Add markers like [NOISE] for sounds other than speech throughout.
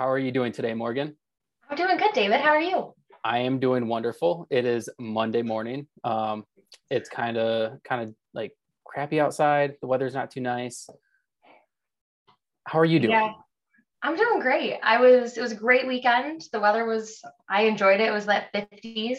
How are you doing today, Morgan? I'm doing good, David. How are you? I am doing wonderful. It is Monday morning. Um, it's kind of kind of like crappy outside. The weather's not too nice. How are you doing? Yeah, I'm doing great. I was it was a great weekend. The weather was I enjoyed it. It was that 50s.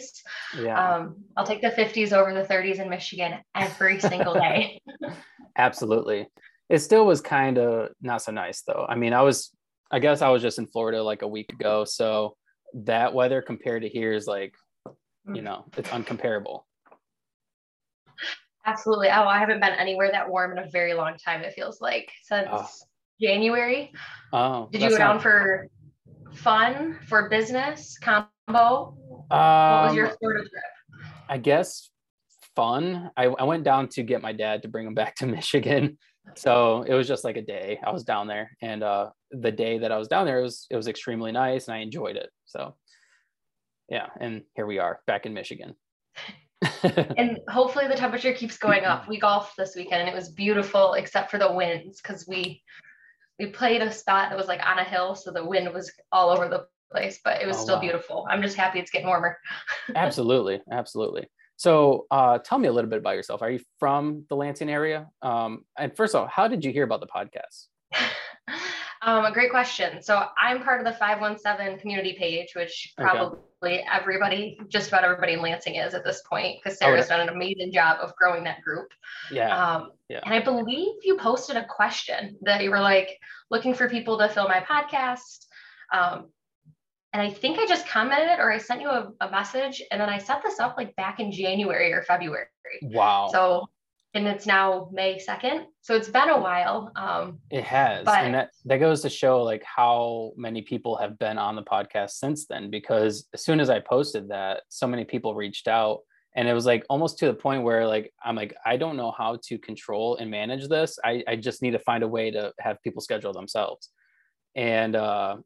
Yeah. Um, I'll take the 50s over the 30s in Michigan every single day. [LAUGHS] Absolutely. It still was kind of not so nice though. I mean, I was I guess I was just in Florida like a week ago, so that weather compared to here is like, you know, it's uncomparable. Absolutely. Oh, I haven't been anywhere that warm in a very long time. It feels like since Oh. January. Oh, Did you go down not- for fun, for business, combo? What was your Um, Florida trip? I guess fun. I, I went down to get my dad to bring him back to [LAUGHS] Michigan. So it was just like a day I was down there. And uh, the day that I was down there, it was, it was extremely nice and I enjoyed it. So yeah. And here we are back in Michigan. [LAUGHS] And hopefully the temperature keeps going up. We golfed this weekend and it was beautiful except for the winds because we we played a spot that was like on a hill, so the wind was all over the place, but it was Oh, still wow. beautiful. I'm just happy it's getting warmer. [LAUGHS] absolutely. Absolutely. So uh, tell me a little bit about yourself. Are you from the Lansing area? Um, and first of all, how did you hear about the podcast? [LAUGHS] um, a great question. So I'm part of the 517 community page, which Okay. probably everybody, just about everybody in Lansing is at this point, because Oh, yeah. Sarah's done an amazing job of growing that group. Yeah. Um, Yeah. And I believe you posted a question that you were like looking for people to fill my podcast. Um, and I think I just commented or I sent you a, a message and then I set this up like back in January or February. wow. So, and it's now May 2nd. So it's been a while. Um, It has, But- and that that goes to show like how many people have been on the podcast since then. Because as soon as I posted that, so many people reached out, and it was like almost to the point where like I'm like I don't know how to control and manage this. I I just need to find a way to have people schedule themselves, and uh,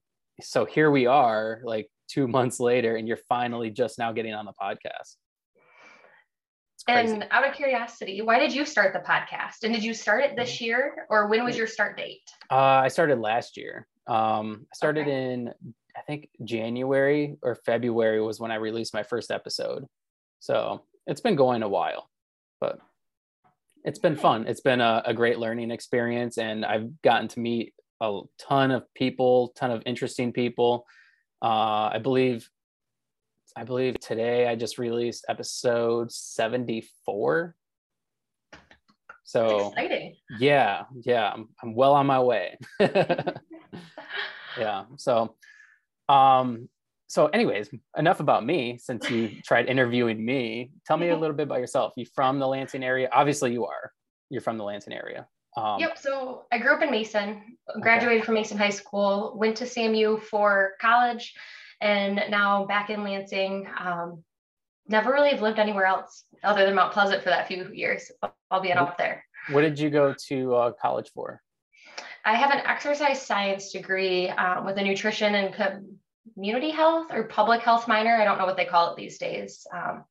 so here we are, like two [LAUGHS] months later, and you're finally just now getting on the podcast. And out of curiosity, why did you start the podcast? And did you start it Mm-hmm. this year or when was your start date? Uh, I started last year. Um, I started Okay. in, I think January or February was when I released my first episode. So it's been going a while, but it's been fun. It's been a, a great learning experience, and I've gotten to meet a ton of people, ton of interesting people. Uh, I believe, I believe today I just released episode seventy four. So Exciting. yeah yeah i'm, I'm well on my way [LAUGHS] yeah so um so anyways enough about me since you tried interviewing me tell me a little bit about yourself you from the lansing area obviously you are you're from the lansing area um Yep. So I grew up in Mason, graduated from Mason High School, went to CMU for college, and now back in Lansing. Um, never really have lived anywhere else other than Mount Pleasant for that few years, albeit up there. what did you go to uh, college for I have an exercise science degree um, with a nutrition and community health or public health minor. I don't know what they call it these days. Um,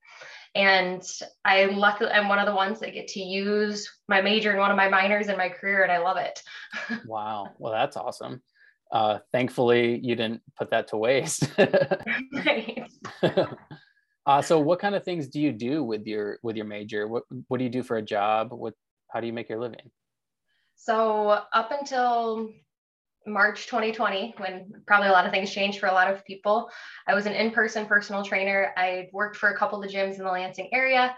and I luckily I'm one of the ones that get to use my major and one of my minors in my career, and I love it. [LAUGHS] wow. Well that's awesome. Uh thankfully you didn't put that to waste. Right. [LAUGHS] uh so what kind of things do you do with your with your major? What what do you do for a job? What how do you make your living? So up until March 2020, when probably a lot of things changed for a lot of people, I was an in-person personal trainer. I worked for a couple of gyms in the Lansing area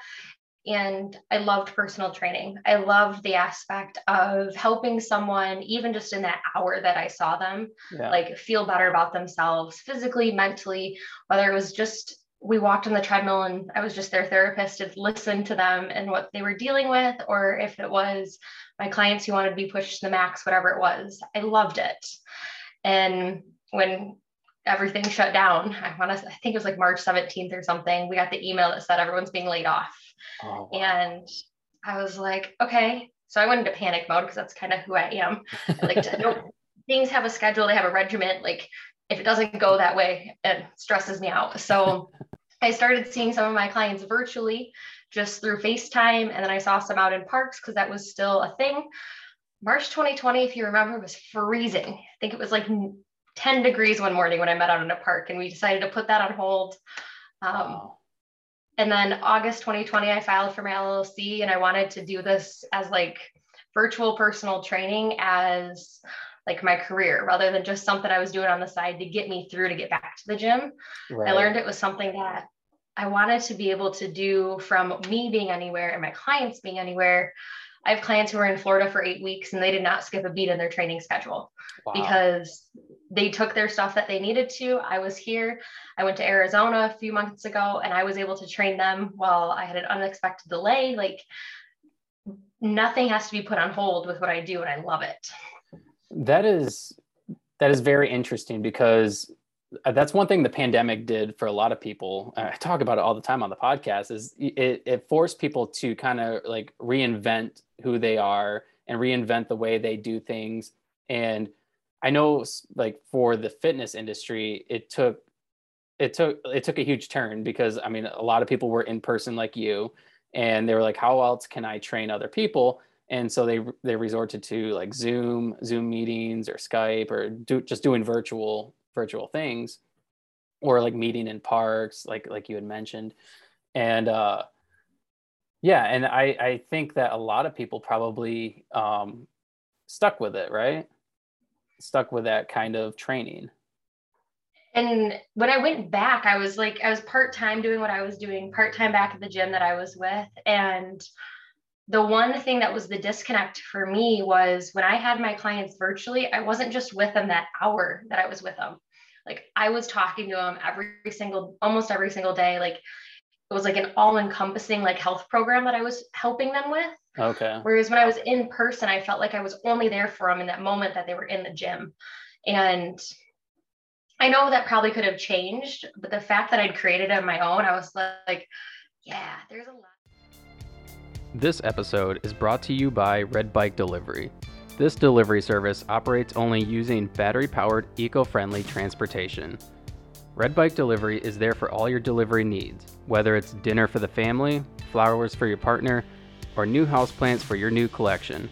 and I loved personal training. I loved the aspect of helping someone, even just in that hour that I saw them, yeah like feel better about themselves physically, mentally, whether it was just we walked on the treadmill and I was just their therapist to listen to them and what they were dealing with, or if it was my clients who wanted to be pushed to the max, whatever it was. I loved it. And when everything shut down, I want to, I think it was like March 17th or something, we got the email that said everyone's being laid off. Oh, wow. And I was like, okay. So I went into panic mode because that's kind of who I am. I like to, [LAUGHS] nope, things have a schedule, they have a regiment. Like if it doesn't go that way, it stresses me out. So [LAUGHS] I started seeing some of my clients virtually just through FaceTime. And then I saw some out in parks because that was still a thing. March 2020, if you remember, was freezing. I think it was like 10 degrees one morning when I met out in a park, and we decided to put that on hold. Um, Wow. and then August 2020, I filed for my LLC, and I wanted to do this as like virtual personal training as like my career rather than just something I was doing on the side to get me through to get back to the gym. Right. I learned it was something that I wanted to be able to do from me being anywhere and my clients being anywhere. I have clients who were in Florida for eight weeks and they did not skip a beat in their training schedule Wow. because they took their stuff that they needed to. I was here. I went to Arizona a few months ago and I was able to train them while I had an unexpected delay. Like nothing has to be put on hold with what I do and I love it. That is that is very interesting because uh, that's one thing the pandemic did for a lot of people i talk about it all the time on the podcast is it, it forced people to kind of like reinvent who they are and reinvent the way they do things. And i know like for the fitness industry it took it took it took a huge turn because i mean a lot of people were in person like you and they were like how else can i train other people and so they they resorted to like zoom zoom meetings or skype or do, just doing virtual virtual things or like meeting in parks like like you had mentioned. And uh yeah and i i think that a lot of people probably um stuck with it right? Stuck with that kind of training. And when I went back, I was like, I was part time doing what I was doing, part time back at the gym that I was with. And the one thing that was the disconnect for me was when I had my clients virtually, I wasn't just with them that hour that I was with them. Like I was talking to them every single, almost every single day. Like it was like an all encompassing like health program that I was helping them with. okay Whereas when I was in person, I felt like I was only there for them in that moment that they were in the gym. And I know that probably could have changed, but the fact that I'd created it on my own, I was like, yeah, there's a lot. This episode is brought to you by Red Bike Delivery. This delivery service operates only using battery powered, eco friendly transportation. Red Bike Delivery is there for all your delivery needs, whether it's dinner for the family, flowers for your partner, or new houseplants for your new collection.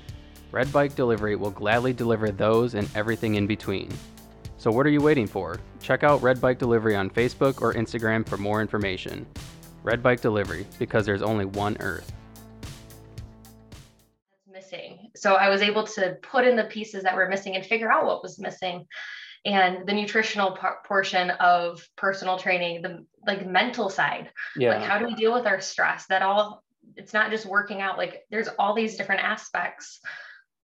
Red Bike Delivery will gladly deliver those and everything in between. So, what are you waiting for? Check out Red Bike Delivery on Facebook or Instagram for more information. Red Bike Delivery, because there's only one Earth. So I was able to put in the pieces that were missing and figure out what was missing. And the nutritional par- portion of personal training, the like mental side, yeah like how do we deal with our stress? That all it's not just working out, like there's all these different aspects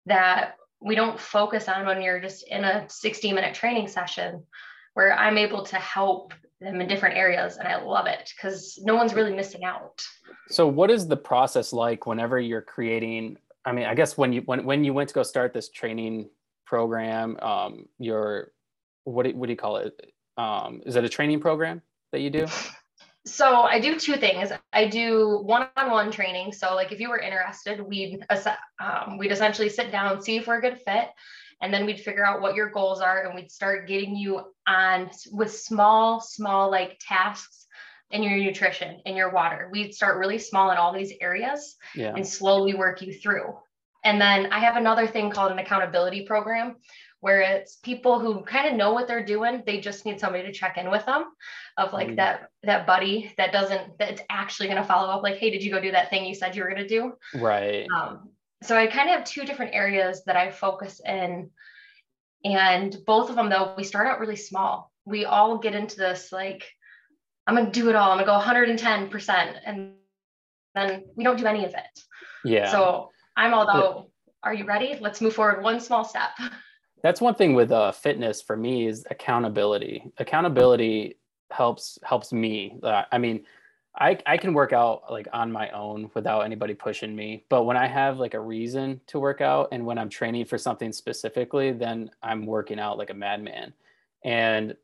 that we don't focus on when you're just in a 60 minute training session where I'm able to help them in different areas. And I love it because no one's really missing out. So what is the process like whenever you're creating? I mean, I guess when you when when you went to go start this training program, um, your what do, what do you call it? Um, is it a training program that you do? So I do two things. I do one-on-one training. So like if you were interested, we'd um, we'd essentially sit down, see if we're a good fit, and then we'd figure out what your goals are, and we'd start getting you on with small, small like tasks in your nutrition, in your water. We'd start really small in all these areas Yeah. and slowly work you through. And then I have another thing called an accountability program where it's people who kind of know what they're doing. They just need somebody to check in with them of like Mm. that that buddy that doesn't that's actually going to follow up like, hey, did you go do that thing you said you were going to do? Right. Um, so I kind of have two different areas that I focus in. And both of them, though, we start out really small. We all get into this like, I'm going to do it all. I'm going to go 110%. And then we don't do any of it. Yeah. So I'm all about, are you ready? Let's move forward one small step. [LAUGHS] that's one thing with uh, fitness for me is accountability. Accountability helps helps me. Uh, i mean I, I can work out like on my own without anybody pushing me. But when i have like a reason to work out and when i'm training for something specifically then i'm working out like a madman. And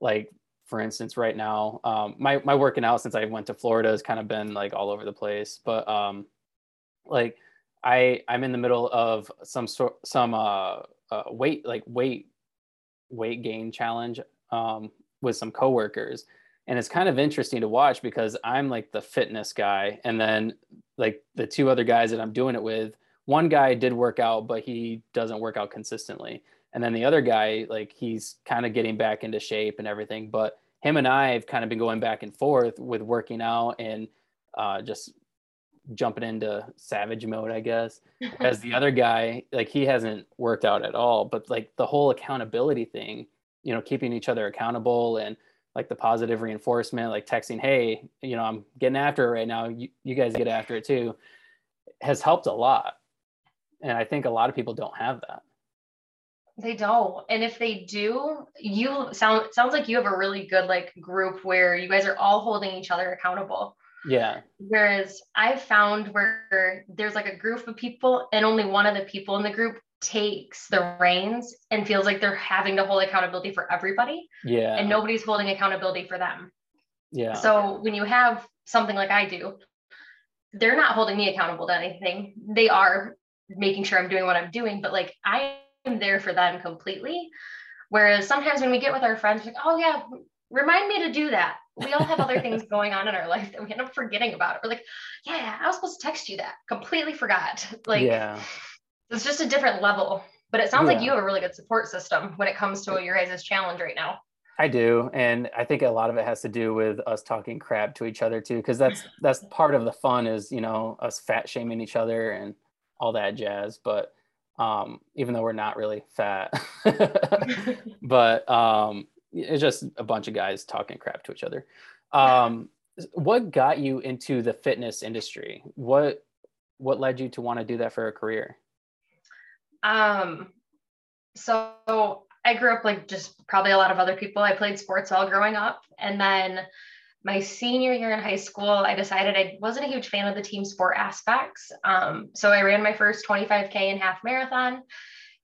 like for instance right now um, my, my working out since i went to florida has kind of been like all over the place. But um, like i i'm in the middle of some sort some uh uh, weight like weight weight gain challenge um, with some coworkers. And it's kind of interesting to watch because i'm like the fitness guy. And then like the two other guys that i'm doing it with one guy did work out but he doesn't work out consistently. And then the other guy like he's kind of getting back into shape and everything. But him and i have kind of been going back and forth with working out and uh, just jumping into savage mode i guess [LAUGHS] as the other guy like he hasn't worked out at all but like the whole accountability thing you know keeping each other accountable and like the positive reinforcement like texting hey you know i'm getting after it right now you, you guys get after it too has helped a lot and i think a lot of people don't have that they don't. And if they do, you sound sounds like you have a really good like group where you guys are all holding each other accountable. Yeah. Whereas I've found where there's like a group of people and only one of the people in the group takes the reins and feels like they're having to hold accountability for everybody. Yeah. And nobody's holding accountability for them. Yeah. So when you have something like I do, they're not holding me accountable to anything. They are making sure I'm doing what I'm doing, but like I am there for them completely. Whereas sometimes when we get with our friends, like, oh yeah, remind me to do that. We all have other things going on in our life that we end up forgetting about. We're like, yeah, I was supposed to text you that. Completely forgot. [LAUGHS] Like, yeah, it's just a different level. But it sounds yeah. like you have a really good support system when it comes to your guys' challenge right now. I do, and I think a lot of it has to do with us talking crap to each other too, because that's that's part of the fun is you know us fat shaming each other and all that jazz. But um, even though we're not really fat. [LAUGHS] [LAUGHS] but um, it's just a bunch of guys talking crap to each other. Um, what got you into the fitness industry? What what led you to want to do that for a career? Um, so I grew up like just probably a lot of other people. I played sports all growing up, and then my senior year in high school, I decided I wasn't a huge fan of the team sport aspects. Um, so I ran my first 25K and half marathon,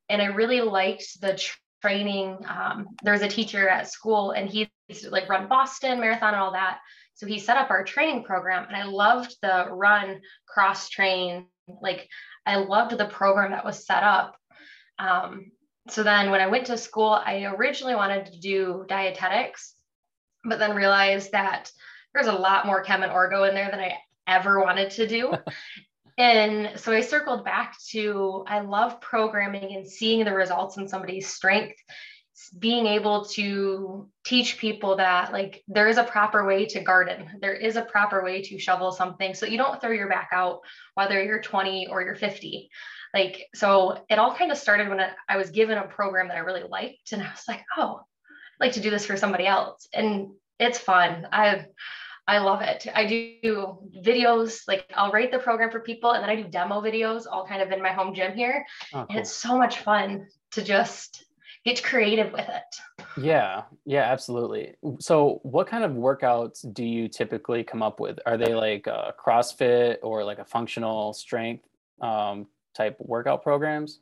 and I really liked the training. Um, there was a teacher at school, and he used to like run Boston Marathon and all that. So he set up our training program, and I loved the run, cross train. Like I loved the program that was set up. Um, so then when I went to school, I originally wanted to do dietetics but then realized that there's a lot more chem and orgo in there than I ever wanted to do. [LAUGHS] and so I circled back to I love programming and seeing the results in somebody's strength being able to teach people that like there is a proper way to garden. There is a proper way to shovel something. So you don't throw your back out whether you're 20 or you're 50 like so it all kind of started when i was given a program that i really liked and i was like oh I'd like to do this for somebody else. And it's fun. I i love it. I do videos like i'll write the program for people and then i do demo videos all kind of in my home gym here. Oh, cool. and it's so much fun to just get creative with it. Yeah yeah absolutely. So what kind of workouts do you typically come up with? Are they like a crossfit or like a functional strength um, type workout programs?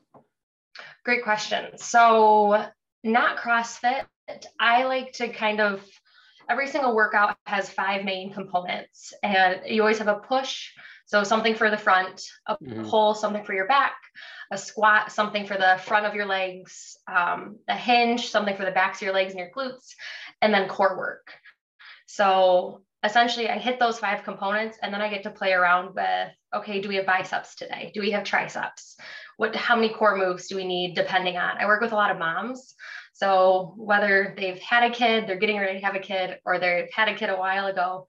Great question. So not crossfit. I like to kind of every single workout has five main components, and you always have a push. So something for the front, a mm-hmm. pull, something for your back, a squat, something for the front of your legs, um, a hinge, something for the backs of your legs and your glutes, and then core work. So essentially, I hit those five components, and then I get to play around with okay, do we have biceps today? Do we have triceps? What, how many core moves do we need depending on? I work with a lot of moms. So whether they've had a kid, they're getting ready to have a kid, or they've had a kid a while ago,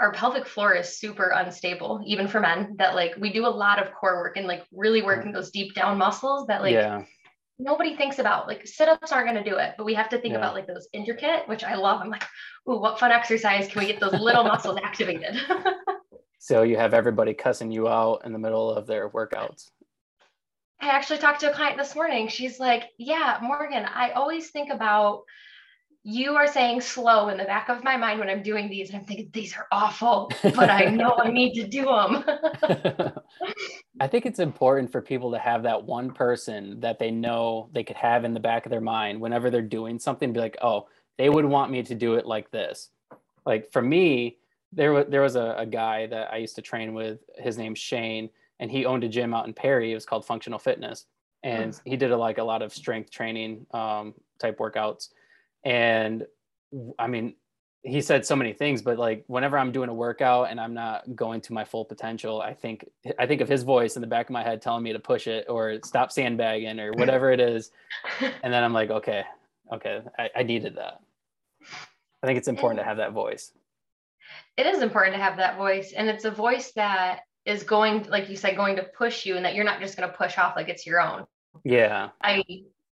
our pelvic floor is super unstable, even for men. That like we do a lot of core work and like really working those deep down muscles that like yeah. nobody thinks about. Like sit-ups aren't going to do it, but we have to think yeah. about like those intricate, which I love. I'm like, ooh, what fun exercise can we get those little muscles activated? [LAUGHS] so you have everybody cussing you out in the middle of their workouts. I actually talked to a client this morning. She's like, Yeah, Morgan, I always think about you are saying slow in the back of my mind when I'm doing these. And I'm thinking, These are awful, but I know I need to do them. [LAUGHS] I think it's important for people to have that one person that they know they could have in the back of their mind whenever they're doing something, be like, Oh, they would want me to do it like this. Like for me, there was there was a, a guy that I used to train with. His name's Shane and he owned a gym out in Perry. It was called Functional Fitness, and mm. he did a, like a lot of strength training um, type workouts. And I mean, he said so many things, but like whenever I'm doing a workout and I'm not going to my full potential, I think I think of his voice in the back of my head telling me to push it or stop sandbagging or whatever it is. [LAUGHS] And then I'm like, okay, okay, I, I needed that. I think it's important to have that voice. It is important to have that voice. And it's a voice that is going, like you said, going to push you and that you're not just going to push off like it's your own. Yeah. I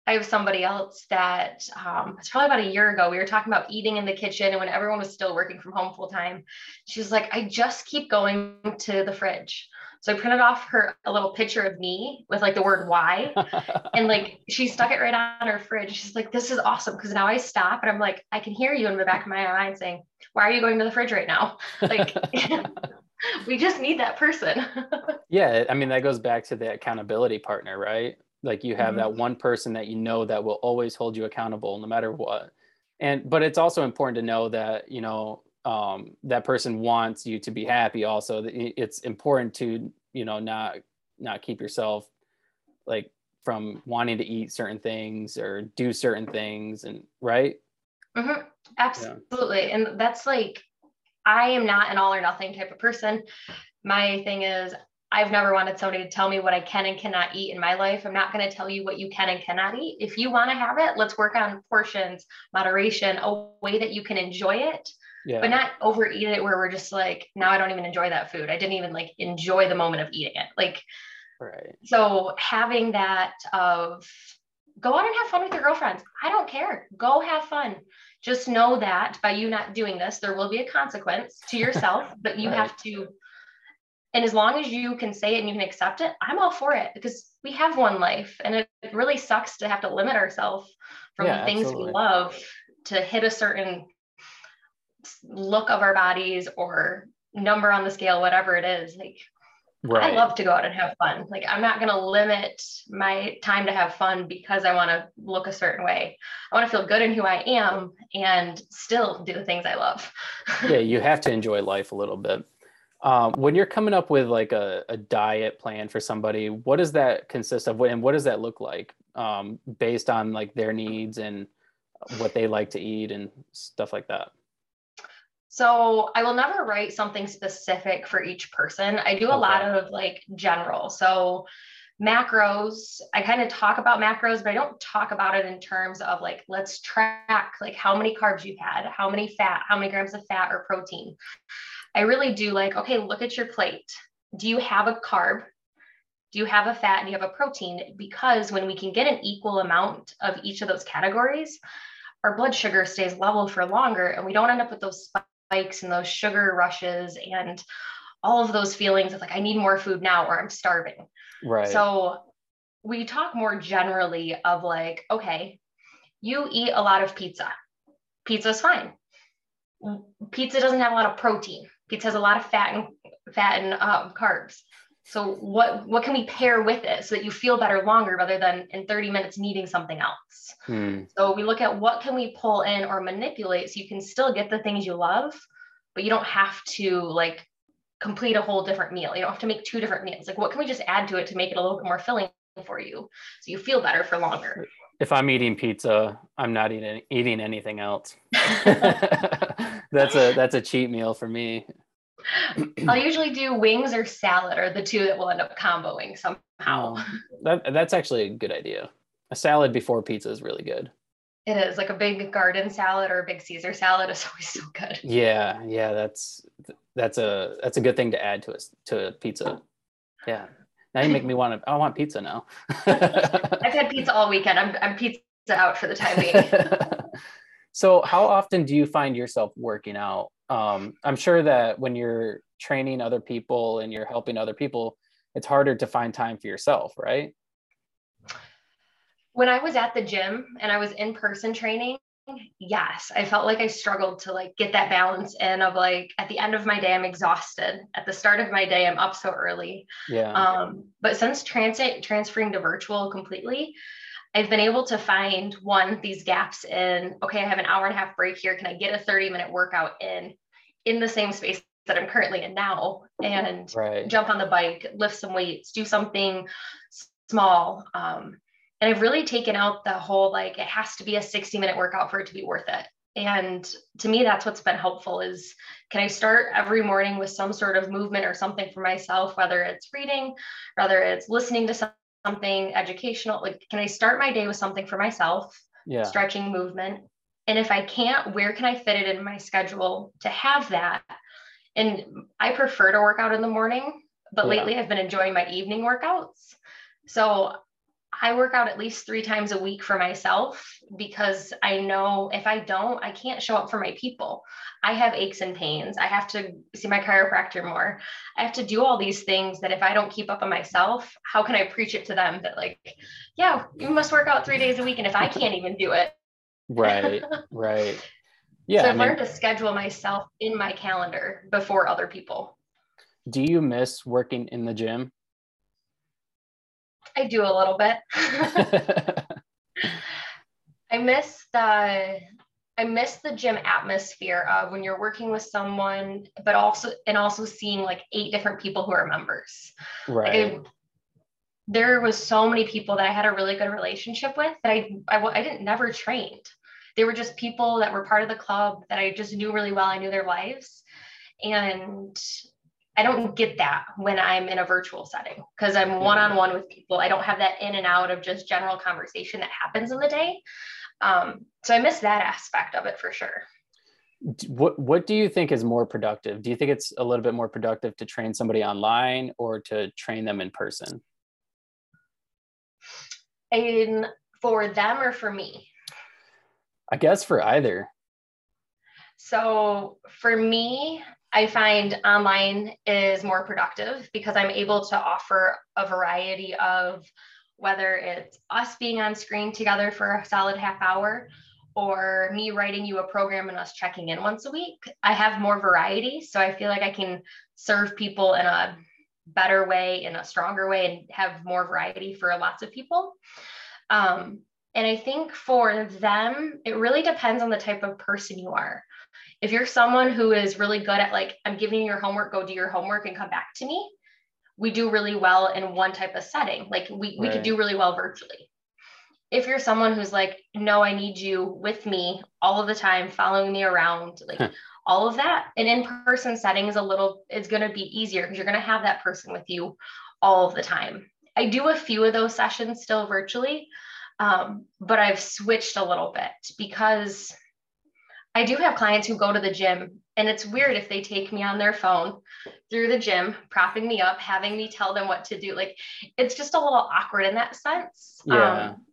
I have somebody else that um, it's probably about a year ago. We were talking about eating in the kitchen, and when everyone was still working from home full time, she's like, "I just keep going to the fridge." So I printed off her a little picture of me with like the word "why," [LAUGHS] and like she stuck it right on her fridge. She's like, "This is awesome," because now I stop and I'm like, I can hear you in the back of my mind saying, "Why are you going to the fridge right now?" Like. [LAUGHS] [LAUGHS] we just need that person. [LAUGHS] yeah, I mean that goes back to the accountability partner, right? like you have mm-hmm. that one person that you know that will always hold you accountable no matter what and but it's also important to know that you know um, that person wants you to be happy also it's important to you know not not keep yourself like from wanting to eat certain things or do certain things and right mm-hmm. absolutely yeah. and that's like i am not an all or nothing type of person my thing is I've never wanted somebody to tell me what I can and cannot eat in my life. I'm not going to tell you what you can and cannot eat. If you want to have it, let's work on portions, moderation, a way that you can enjoy it, yeah. but not overeat it where we're just like, now I don't even enjoy that food. I didn't even like enjoy the moment of eating it. Like, right. So having that of go out and have fun with your girlfriends. I don't care. Go have fun. Just know that by you not doing this, there will be a consequence to yourself, [LAUGHS] but you right. have to and as long as you can say it and you can accept it, I'm all for it because we have one life and it, really sucks to have to limit ourselves from yeah, the things absolutely. we love to hit a certain look of our bodies or number on the scale, whatever it is. Like, right. I love to go out and have fun. Like, I'm not going to limit my time to have fun because I want to look a certain way. I want to feel good in who I am and still do the things I love. [LAUGHS] yeah, you have to enjoy life a little bit. Um, when you're coming up with like a, a, diet plan for somebody, what does that consist of, and what does that look like um, based on like their needs and what they like to eat and stuff like that? So I will never write something specific for each person. I do a okay. lot of like general. So macros, I kind of talk about macros, but I don't talk about it in terms of like, let's track like how many carbs you've had, how many fat, how many grams of fat or protein. I really do like, okay, look at your plate. Do you have a carb? Do you have a fat and you have a protein? Because when we can get an equal amount of each of those categories, our blood sugar stays level for longer and we don't end up with those spikes and those sugar rushes and all of those feelings of like, I need more food now or I'm starving. Right. So we talk more generally of like, okay, you eat a lot of pizza. Pizza is fine. Pizza doesn't have a lot of protein. Pizza has a lot of fat and fat and um, carbs. So what what can we pair with it so that you feel better longer rather than in 30 minutes needing something else? Hmm. So we look at what can we pull in or manipulate so you can still get the things you love, but you don't have to like complete a whole different meal. You don't have to make two different meals. Like what can we just add to it to make it a little bit more filling for you so you feel better for longer? If I'm eating pizza, I'm not eating eating anything else. [LAUGHS] [LAUGHS] that's a that's a cheat meal for me. [CLEARS THROAT] I'll usually do wings or salad or the two that will end up comboing somehow. Oh, [LAUGHS] that that's actually a good idea. A salad before pizza is really good. It is like a big garden salad or a big Caesar salad is [LAUGHS] always so good. Yeah, yeah, that's that's a that's a good thing to add to a to a pizza. Yeah. Now you make me want to I want pizza now. [LAUGHS] I've had pizza all weekend. I'm I'm pizza out for the time being. so how often do you find yourself working out? Um, I'm sure that when you're training other people and you're helping other people, it's harder to find time for yourself, right? When I was at the gym and I was in person training, yes, I felt like I struggled to like get that balance in of like at the end of my day, I'm exhausted. At the start of my day, I'm up so early. Yeah. Um, but since transit transferring to virtual completely, I've been able to find one, these gaps in, okay, I have an hour and a half break here. Can I get a 30 minute workout in, in the same space that I'm currently in now and right. jump on the bike, lift some weights, do something small. Um, and I've really taken out the whole, like, it has to be a 60 minute workout for it to be worth it. and to me that's what's been helpful is can i start every morning with some sort of movement or something for myself whether it's reading whether it's listening to something educational like can i start my day with something for myself? Yeah. Stretching movement. And if i can't where can i fit it in my schedule to have that? And i prefer to work out in the morning but Yeah. lately i've been enjoying my evening workouts. So I work out at least three times a week for myself because I know if I don't, I can't show up for my people. I have aches and pains. I have to see my chiropractor more. I have to do all these things that if I don't keep up on myself, how can I preach it to them that, like, yeah, you must work out three days a week. And if I can't even do it, right right [LAUGHS] yeah so I I've mean, learned to schedule myself in my calendar before other people. do you miss working in the gym I do a little bit. [LAUGHS] I miss the I miss the gym atmosphere of when you're working with someone, but also and also seeing like eight different people who are members. Like right I, there was so many people that I had a really good relationship with that I, I I didn't never trained. They were just people that were part of the club that I just knew really well. I knew their lives, and I don't get that when I'm in a virtual setting because I'm one on one with people. I don't have that in and out of just general conversation that happens in the day. Um, so I miss that aspect of it for sure. What what do you think is more productive do you think it's a little bit more productive to train somebody online or to train them in person And for them or for me. i guess for either So for me, I find online is more productive because I'm able to offer a variety of whether it's us being on screen together for a solid half hour or me writing you a program and us checking in once a week. I have more variety. So I feel like I can serve people in a better way, in a stronger way, and have more variety for lots of people. Um, and I think for them, it really depends on the type of person you are if you're someone who is really good at like i'm giving you your homework go do your homework and come back to me we do really well in one type of setting. Like we, we could do really well virtually. If you're someone who's like no i need you with me all of the time following me around [LAUGHS] like Huh. all of that an in-person setting is a little is going to be easier because you're going to have that person with you all of the time. I do a few of those sessions still virtually um, but i've switched a little bit because I do have clients who go to the gym, and it's weird if they take me on their phone through the gym, propping me up, having me tell them what to do. Like it's just a little awkward in that sense. Yeah. Um,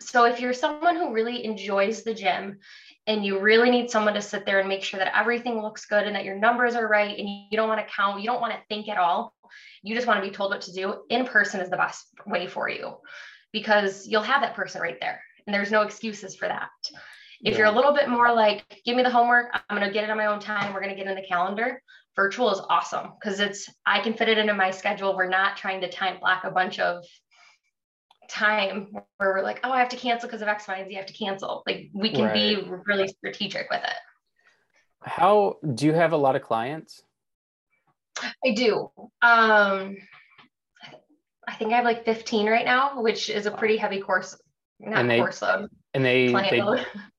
so if you're someone who really enjoys the gym and you really need someone to sit there and make sure that everything looks good and that your numbers are right and you don't want to count, you don't want to think at all, you just want to be told what to do, in person is the best way for you because you'll have that person right there and there's no excuses for that. If you're a little bit more like, give me the homework, I'm going to get it on my own time, we're going to get in the calendar. Virtual is awesome because it's, I can fit it into my schedule. We're not trying to time block a bunch of time where we're like, oh, I have to cancel because of X, Y, and Z, I have to cancel. Like we can be really strategic with it. how do you have a lot of clients I do. Um, I think I have like 15 right now, which is a pretty heavy course, not they- course load, and they they,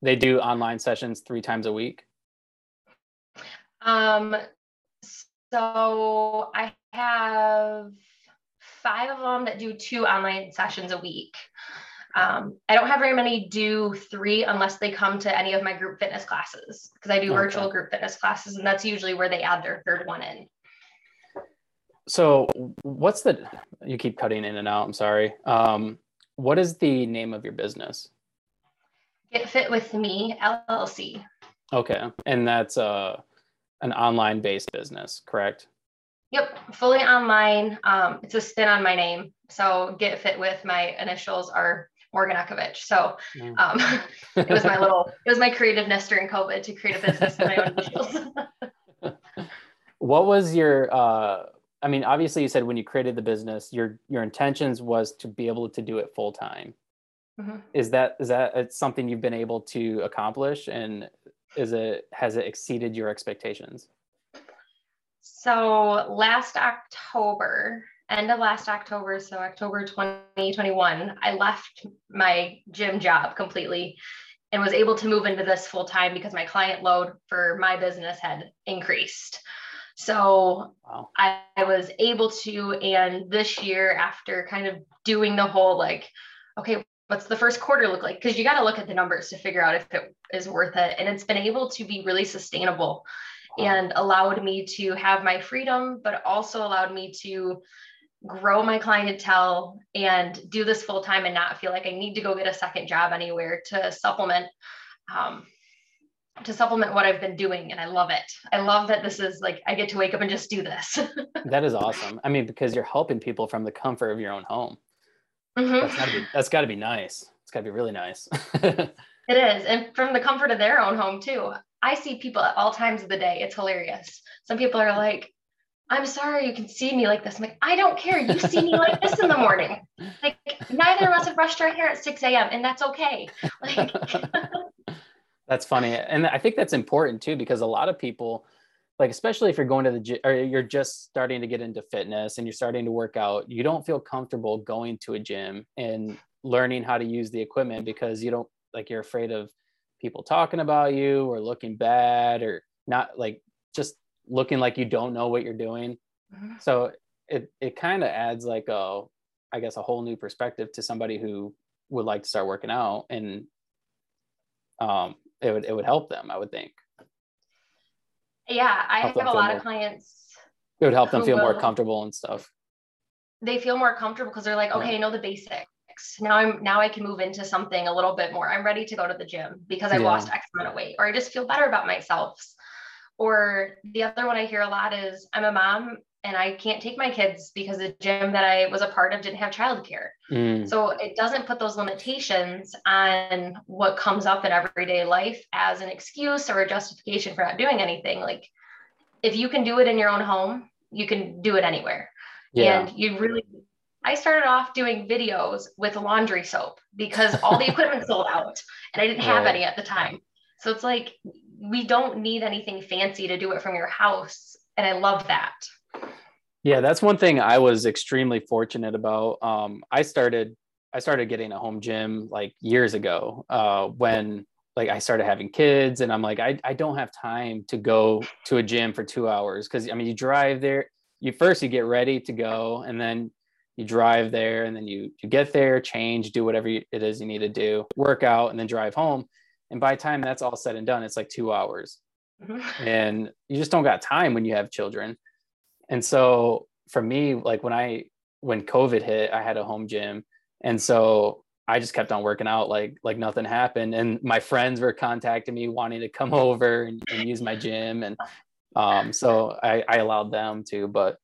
they do online sessions three times a week Um, so I have five of them that do two online sessions a week. Um, I don't have very many do three unless they come to any of my group fitness classes because I do Okay. virtual group fitness classes, and that's usually where they add their third one in. so what's the you keep cutting in and out i'm sorry um what is the name of your business Get Fit with Me LLC. okay and that's uh an online based business correct Yep, fully online. Um, it's a spin on my name. So Get Fit with my initials are Morgan Ekovich. So Mm. um, [LAUGHS] it was my little, it was my creativeness during COVID to create a business with my own initials. [LAUGHS] what was your uh i mean obviously you said when you created the business your your intentions was to be able to do it full time Mhm. is that is that it's something you've been able to accomplish and is it has it exceeded your expectations So last October, end of last October, so October 2021, I left my gym job completely and was able to move into this full time because my client load for my business had increased. So wow. I, I was able to, and this year, after kind of doing the whole like, okay, what's the first quarter look like? Because you got to look at the numbers to figure out if it is worth it. And it's been able to be really sustainable and allowed me to have my freedom, but also allowed me to grow my clientele and do this full time and not feel like I need to go get a second job anywhere to supplement um, to supplement what I've been doing. And I love it. I love that this is like, I get to wake up and just do this. [LAUGHS] that is awesome. I mean, because you're helping people from the comfort of your own home. Mm-hmm. That's gotta be, that's gotta be nice. It's gotta be really nice. [LAUGHS] it is. And from the comfort of their own home too. I see people at all times of the day. It's hilarious. Some people are like, I'm sorry you can see me like this. I'm like, I don't care. You see me like this in the morning. Like neither of us have brushed our hair at 6 a.m. and that's okay. Like [LAUGHS] That's funny. And I think that's important too, because a lot of people, like, especially if you're going to the gym or you're just starting to get into fitness and you're starting to work out, you don't feel comfortable going to a gym and learning how to use the equipment because you don't like you're afraid of people talking about you or looking bad or not like just looking like you don't know what you're doing. Mm-hmm. So it it kind of adds like a I guess a whole new perspective to somebody who would like to start working out and um it would it would help them i would think yeah i have a lot more, of clients it would help them feel will, more comfortable and stuff they feel more comfortable because they're like okay yeah. i know the basics now i'm now i can move into something a little bit more i'm ready to go to the gym because i yeah. lost x amount of weight or i just feel better about myself or the other one i hear a lot is i'm a mom and I can't take my kids because the gym that I was a part of didn't have childcare. Mm. So it doesn't put those limitations on what comes up in everyday life as an excuse or a justification for not doing anything. Like if you can do it in your own home, you can do it anywhere. Yeah. And you really I started off doing videos with laundry soap because all the [LAUGHS] equipment sold out and I didn't have right. any at the time. So it's like we don't need anything fancy to do it from your house. And I love that. Yeah, that's one thing I was extremely fortunate about. Um, I started I started getting a home gym like years ago uh, when like I started having kids and I'm like I, I don't have time to go to a gym for two hours because I mean you drive there you first you get ready to go and then you drive there and then you you get there change do whatever it is you need to do work out and then drive home and by the time that's all said and done it's like two hours mm-hmm. and you just don't got time when you have children and so for me, like when I when COVID hit, I had a home gym. And so I just kept on working out like like nothing happened. And my friends were contacting me wanting to come [LAUGHS] over and, and use my gym. And um, so I, I allowed them to. But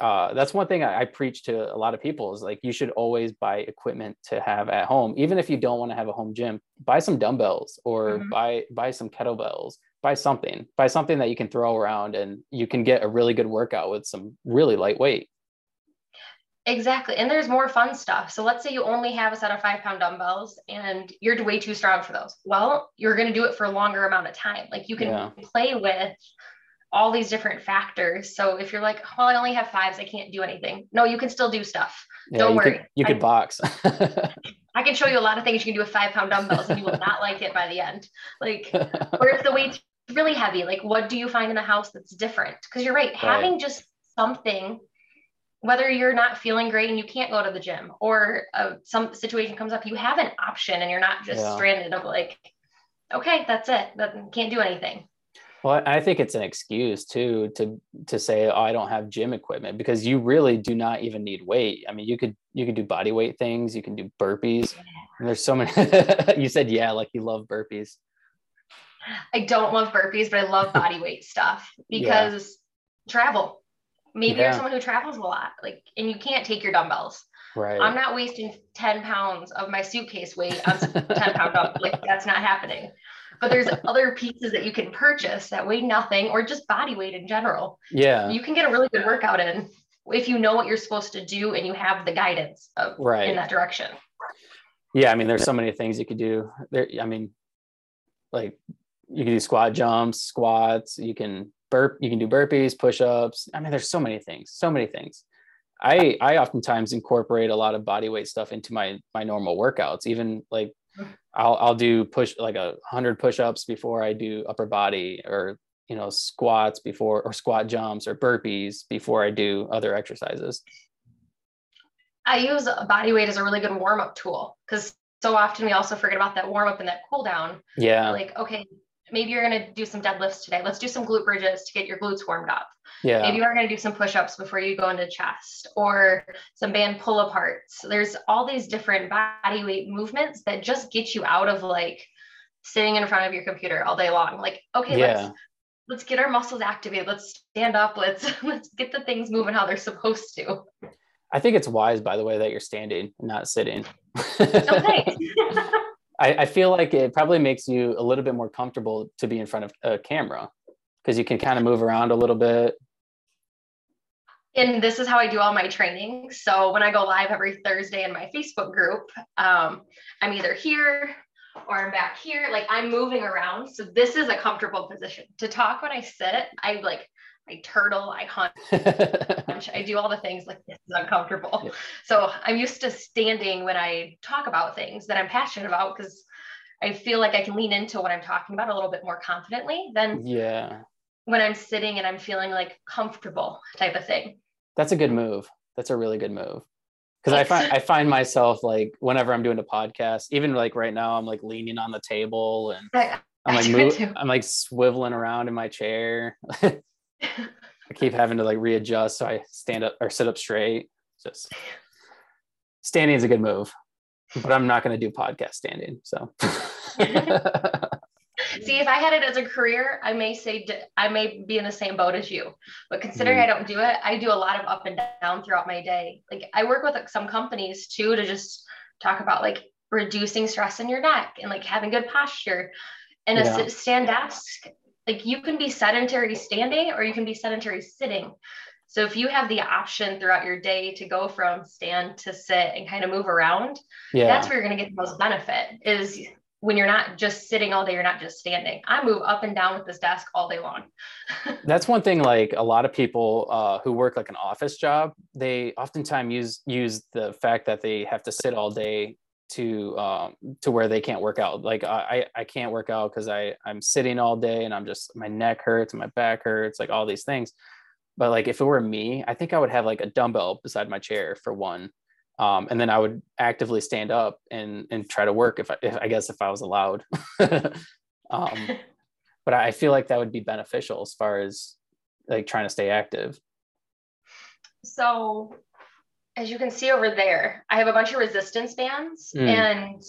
uh, that's one thing I, I, preach to a lot of people is like you should always buy equipment to have at home, even if you don't want to have a home gym. Buy some dumbbells or mm-hmm. buy buy some kettlebells buy something buy something that you can throw around and you can get a really good workout with some really lightweight. Exactly and there's more fun stuff. So let's say you only have a set of five pound dumbbells and you're way too strong for those. Well you're going to do it for a longer amount of time. Like you can yeah. play with all these different factors. So if you're like well i only have fives i can't do anything. No you can still do stuff. Yeah, don't you worry. could, you could I, box. [LAUGHS] I can show you a lot of things you can do with five pound dumbbells and you will not like it by the end. Like, [LAUGHS] or if the weight's really heavy. Like what do you find in the house that's different? Because you're right, right. having just something whether you're not feeling great and you can't go to the gym or uh, some situation comes up you have an option and you're not just yeah. stranded of like okay that's it. That can't do anything. Well i think it's an excuse too to to say oh i don't have gym equipment because you really do not even need weight. I mean you could you could do body weight things you can do burpees. And there's so many [LAUGHS] you said yeah like you love burpees I don't love burpees, but I love [LAUGHS] body weight stuff because yeah. travel. Maybe yeah. you're someone who travels a lot, like, and you can't take your dumbbells. Right. I'm not wasting 10 pounds of my suitcase weight on [LAUGHS] 10 pound dumbbell. Like that's not happening. But there's [LAUGHS] other pieces that you can purchase that weigh nothing or just body weight in general. Yeah. You can get a really good workout in if you know what you're supposed to do and you have the guidance of, right. in that direction. Yeah. I mean, there's so many things you could do there. I mean, like you can do squat jumps, squats, you can burp, you can do burpees, push-ups. I mean, there's so many things, so many things. I I oftentimes incorporate a lot of body weight stuff into my my normal workouts, even like I'll I'll do push like a hundred push-ups before I do upper body or you know squats before or squat jumps or burpees before I do other exercises. I use body weight as a really good warm-up tool because so often we also forget about that warm-up and that cool down. Yeah. Like, okay, maybe you're going to do some deadlifts today. Let's do some glute bridges to get your glutes warmed up. Yeah. Maybe you are going to do some push-ups before you go into chest or some band pull aparts. There's all these different body weight movements that just get you out of like sitting in front of your computer all day long. Like, okay, Yeah. let's let's get our muscles activated. Let's stand up. Let's [LAUGHS] let's get the things moving how they're supposed to. I think it's wise, by the way, that you're standing, not sitting. [LAUGHS] Oh, okay. [LAUGHS] I, I feel like it probably makes you a little bit more comfortable to be in front of a camera because you can kind of move around a little bit. and this is how I do all my training. So when I go live every Thursday in my Facebook group, um, I'm either here or I'm back here. Like I'm moving around. So this is a comfortable position to talk when I sit. I like I turtle, I hunt, [LAUGHS] I do all the things like this is uncomfortable. Yeah. So I'm used to standing when I talk about things that I'm passionate about because I feel like I can lean into what I'm talking about a little bit more confidently than yeah, when I'm sitting and I'm feeling like comfortable type of thing. that's a good move. That's a really good move. Because I find [LAUGHS] I find myself like whenever I'm doing a podcast, even like right now, I'm like leaning on the table and I- I'm like move. I'm like swiveling around in my chair. [LAUGHS] I keep having to like readjust so I stand up or sit up straight. Just standing is a good move, but I'm not going to do podcast standing. So [LAUGHS] See, if I had it as a career, I may say I may be in the same boat as you. But considering Mm. I don't do it, I do a lot of up and down throughout my day. Like I work with some companies too to just talk about like reducing stress in your neck and like having good posture. And a Yeah. sit stand desk, like you can be sedentary standing or you can be sedentary sitting. So if you have the option throughout your day to go from stand to sit and kind of move around, yeah, that's where you're going to get the most benefit is when you're not just sitting all day you're not just standing i move up and down with this desk all day long [LAUGHS] that's one thing. Like a lot of people uh, who work like an office job, they oftentimes use use the fact that they have to sit all day to um, to where they can't work out. Like I I can't work out because I I'm sitting all day and I'm just my neck hurts, my back hurts, like all these things. But like if it were me, I think I would have like a dumbbell beside my chair for one. Um, and then I would actively stand up and and try to work if I, if I guess if I was allowed. [LAUGHS] um, [LAUGHS] but I feel like that would be beneficial as far as like trying to stay active. so as you can see over there i have a bunch of resistance bands Mm. and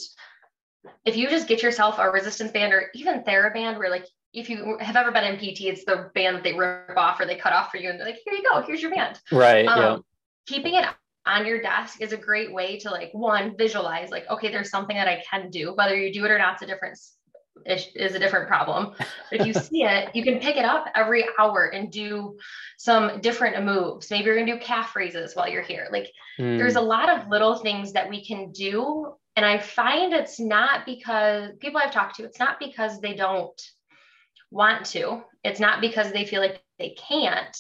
if you just get yourself a resistance band or even TheraBand where like if you have ever been in pt it's the band that they rip off or they cut off for you and they're like here you go here's your band Right. um, keeping it on your desk is a great way to like one visualize like okay there's something that i can do whether you do it or not is a different is, is a different problem. But if you see it you can pick it up every hour and do some different moves. Maybe you're going to do calf raises while you're here. Like yeah. there's a lot of little things that we can do and i find it's not because people i've talked to it's not because they don't want to. It's not because they feel like they can't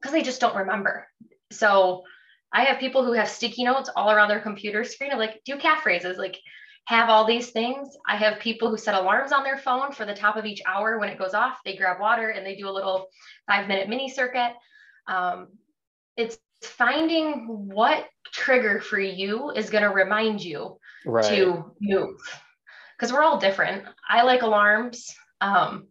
because they just don't remember. So i have people who have sticky notes all around their computer screen of like do calf raises like have all these things. I have people who set alarms on their phone for the top of each hour when it goes off. They grab water and they do a little five minute mini circuit. Um, it's finding what trigger for you is going to remind you right. to move. Because we're all different. I like alarms. Um,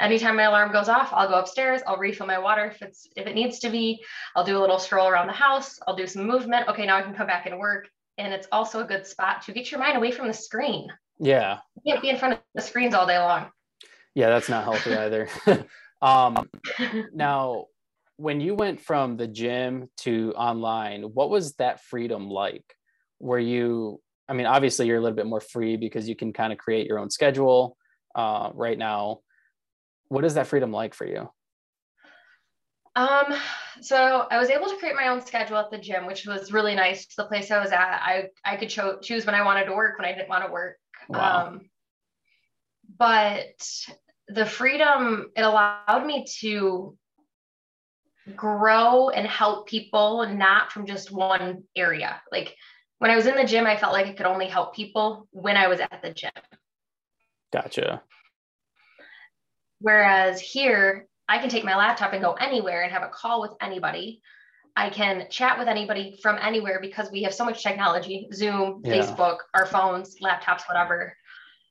anytime my alarm goes off i'll go upstairs i'll refill my water if it's if it needs to be. I'll do a little stroll around the house i'll do some movement. Okay now i can come back and work and it's also a good spot to get your mind away from the screen Yeah. you can't be in front of the screens all day long Yeah. That's not healthy either. [LAUGHS] um, [LAUGHS] now, when you went from the gym to online, what was that freedom like? Were you, I mean, obviously you're a little bit more free because you can kind of create your own schedule uh, right now. What is that freedom like for you? Um, so I was able to create my own schedule at the gym, which was really nice. The place I was at, I I could cho- choose when I wanted to work, when I didn't want to work. Wow. Um, but the freedom it allowed me to grow and help people, and not from just one area. Like when I was in the gym, I felt like I could only help people when I was at the gym. Gotcha. Whereas here, I can take my laptop and go anywhere and have a call with anybody. I can chat with anybody from anywhere because we have so much technology Zoom, yeah. Facebook, our phones, laptops, whatever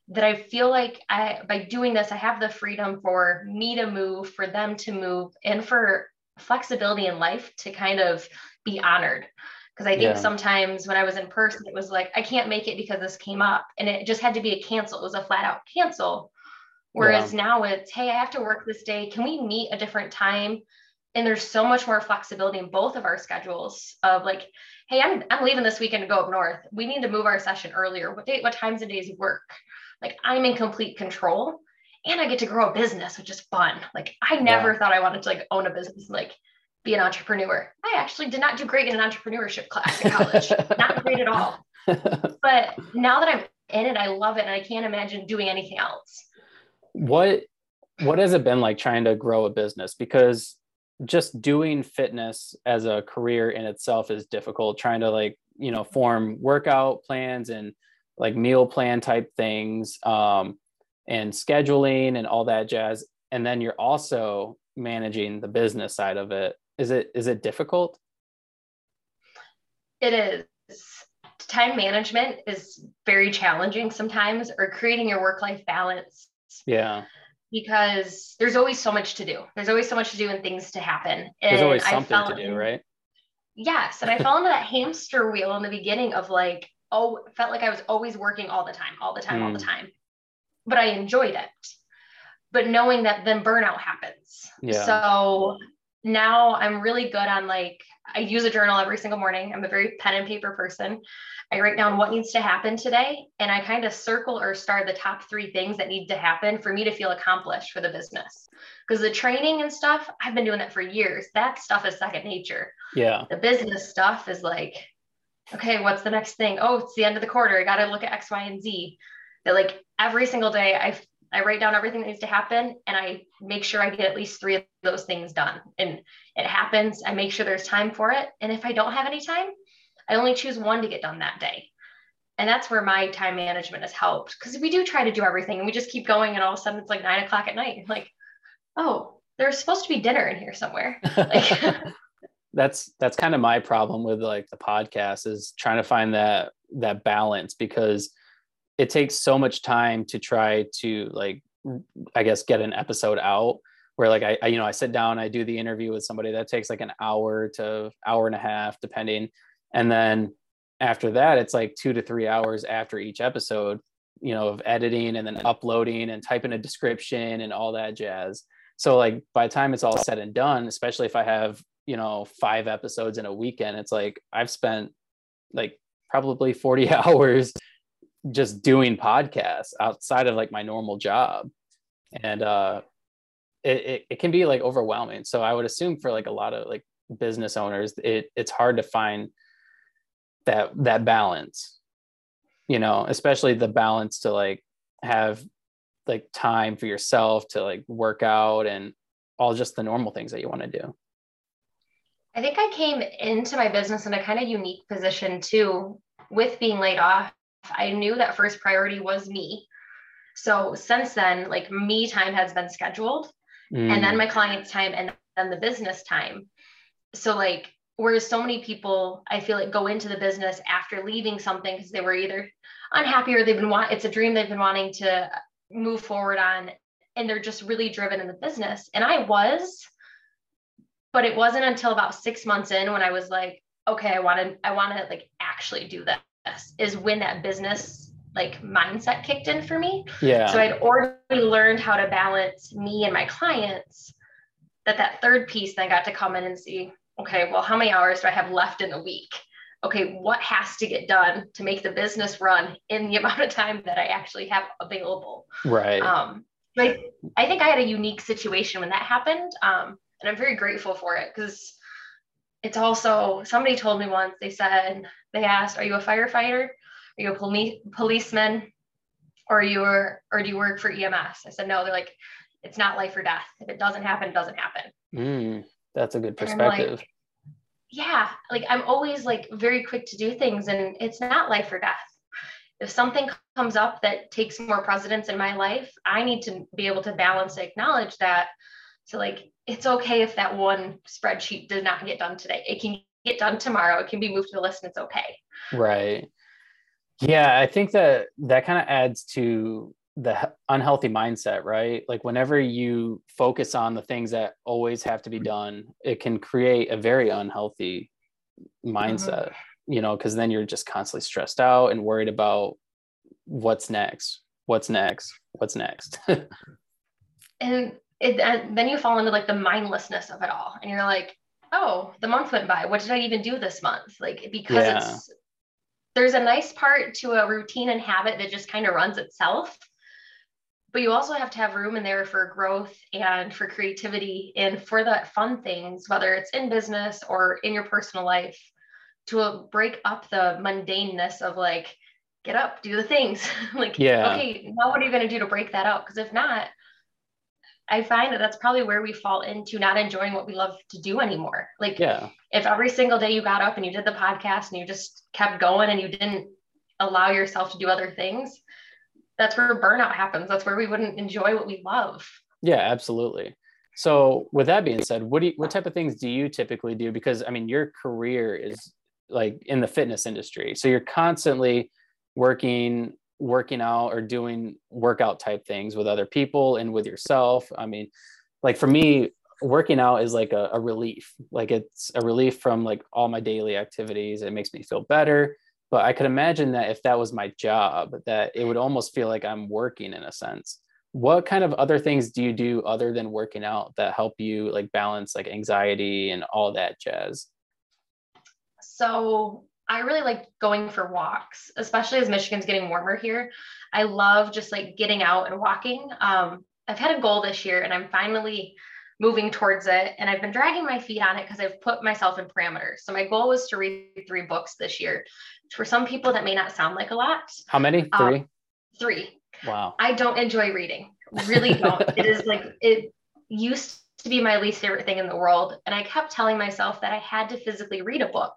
that I feel like I by doing this, I have the freedom for me to move, for them to move, and for flexibility in life to kind of be honored. Because I think yeah. sometimes when I was in person, it was like, I can't make it because this came up. And it just had to be a cancel. It was a flat out cancel. Whereas yeah. now it's, hey, I have to work this day. Can we meet a different time? And there's so much more flexibility in both of our schedules of like, hey, I'm, I'm leaving this weekend to go up north. We need to move our session earlier. What day, what times and days work? Like I'm in complete control and I get to grow a business, which is fun. Like I never yeah. thought I wanted to like own a business, like be an entrepreneur. I actually did not do great in an entrepreneurship class in college. [LAUGHS] not great at all. [LAUGHS] but now that I'm in it, I love it and I can't imagine doing anything else. What what has it been like trying to grow a business? Because just doing fitness as a career in itself is difficult. Trying to like, you know, form workout plans and like meal plan type things um, and scheduling and all that jazz and then you're also managing the business side of it is it is it difficult it is time management is very challenging sometimes or creating your work life balance yeah because there's always so much to do there's always so much to do and things to happen and there's always something to do right yes and i fell into that hamster wheel in the beginning of like oh felt like I was always working all the time, all the time, mm. all the hmm. time. But I enjoyed it. But knowing that then burnout happens. Yeah. So now I'm really good on like I use a journal every single morning. I'm a very pen and paper person. I write down what needs to happen today and I kind of circle or star the top 3 things that need to happen for me to feel accomplished for the business. Because the training and stuff, I've been doing that for years. That stuff is second nature. Yeah. The business stuff is like okay, what's the next thing? Oh, it's the end of the quarter. I got to look at X, Y, and Z. That like every single day, I I write down everything that needs to happen, and I make sure I get at least three of those things done. And it happens. I make sure there's time for it. And if I don't have any time, I only choose one to get done that day. And that's where my time management has helped because we do try to do everything, and we just keep going, and all of a sudden it's like nine o'clock at night. like, oh, there's supposed to be dinner in here somewhere. [LAUGHS] Like, [LAUGHS] that's that's kind of my problem with like the podcast is trying to find that that balance because it takes so much time to try to like i guess get an episode out where like I, I, you know i sit down i do the interview with somebody that takes like an hour to hour and a half depending. And then after that it's like two to three hours after each episode you know of editing and then uploading and typing a description and all that jazz. So like by the time it's all said and done especially if i have you know five episodes in a weekend it's like i've spent like probably 40 [LAUGHS] hours just doing podcasts outside of like my normal job. And uh it, it, it can be like overwhelming. So i would assume for like a lot of like business owners it it's hard to find that that balance you know especially the balance to like have like time for yourself to like work out and all just the normal things that you want to do. I think I came into my business in a kind of unique position too, with being laid off. I knew that first priority was me. So since then, like me time has been scheduled, mm. and then mm. my clients' time, and then the business time. So, like, whereas so many people, I feel like go into the business after leaving something because they were either unhappy or they've been want it's a dream they've been wanting to move forward on, and they're just really driven in the business. And I was, but it wasn't until about six months in when I was like, okay, I want to, I want to like actually do this is when that business like mindset kicked in for me. Yeah. So I'd already learned how to balance me and my clients. That that third piece then got to come in and see, okay, well, how many hours do I have left in a week? Okay, what has to get done to make the business run in the [LAUGHS] amount of time that I actually have available? Right. Um, like I think I had a unique situation when that happened. Um, and I'm very grateful for it because it's also somebody told me once they said they asked are you a firefighter are you a poli- policeman or you or do you work for ems i said no they're like it's not life or death if it doesn't happen it doesn't happen mm, that's a good perspective like, yeah, like I'm always like very quick to do things and it's not life or death. If something comes up that takes more precedence in my life, I need to be able to balance and acknowledge that. So like it's okay if that one spreadsheet does not get done today. It can get done tomorrow. It can be moved to the list and it's okay. Right. Yeah, I think that that kind of adds to the unhealthy mindset, right? Like whenever you focus on the things that always have to be done, it can create a very unhealthy mindset, mm-hmm. you know, because then you're just constantly stressed out and worried about what's next, what's next, what's next. [LAUGHS] and it, and then you fall into like the mindlessness of it all, and you're like, oh, the month went by. What did I even do this month? Like because yeah. it's there's a nice part to a routine and habit that just kind of runs itself but you also have to have room in there for growth and for creativity and for the fun things whether it's in business or in your personal life to uh, break up the mundaneness of like get up do the things [LAUGHS] like yeah okay now what are you going to do to break that up because if not I find that that's probably where we fall into not enjoying what we love to do anymore. Like, yeah. if every single day you got up and you did the podcast and you just kept going and you didn't allow yourself to do other things, that's where burnout happens. That's where we wouldn't enjoy what we love. Yeah, absolutely. So with that being said, what do you, what type of things do you typically do? Because I mean, your career is like in the fitness industry. So you're constantly working, working out or doing workout type things with other people and with yourself. I mean, like for me, working out is like a, a relief. Like it's a relief from like all my daily activities. It makes me feel better but i could imagine that if that was my job that it would almost feel like i'm working in a sense what kind of other things do you do other than working out that help you like balance like anxiety and all that jazz so i really like going for walks especially as michigan's getting warmer here i love just like getting out and walking um, i've had a goal this year and i'm finally moving towards it. And I've been dragging my feet on it because I've put myself in parameters. So my goal was to read three books this year. For some people, that may not sound like a lot. How many? Um, three? Um, three. Wow. I don't enjoy reading. Really don't. [LAUGHS] it is like, it used to be my least favorite thing in the world. And I kept telling myself that I had to physically read a book.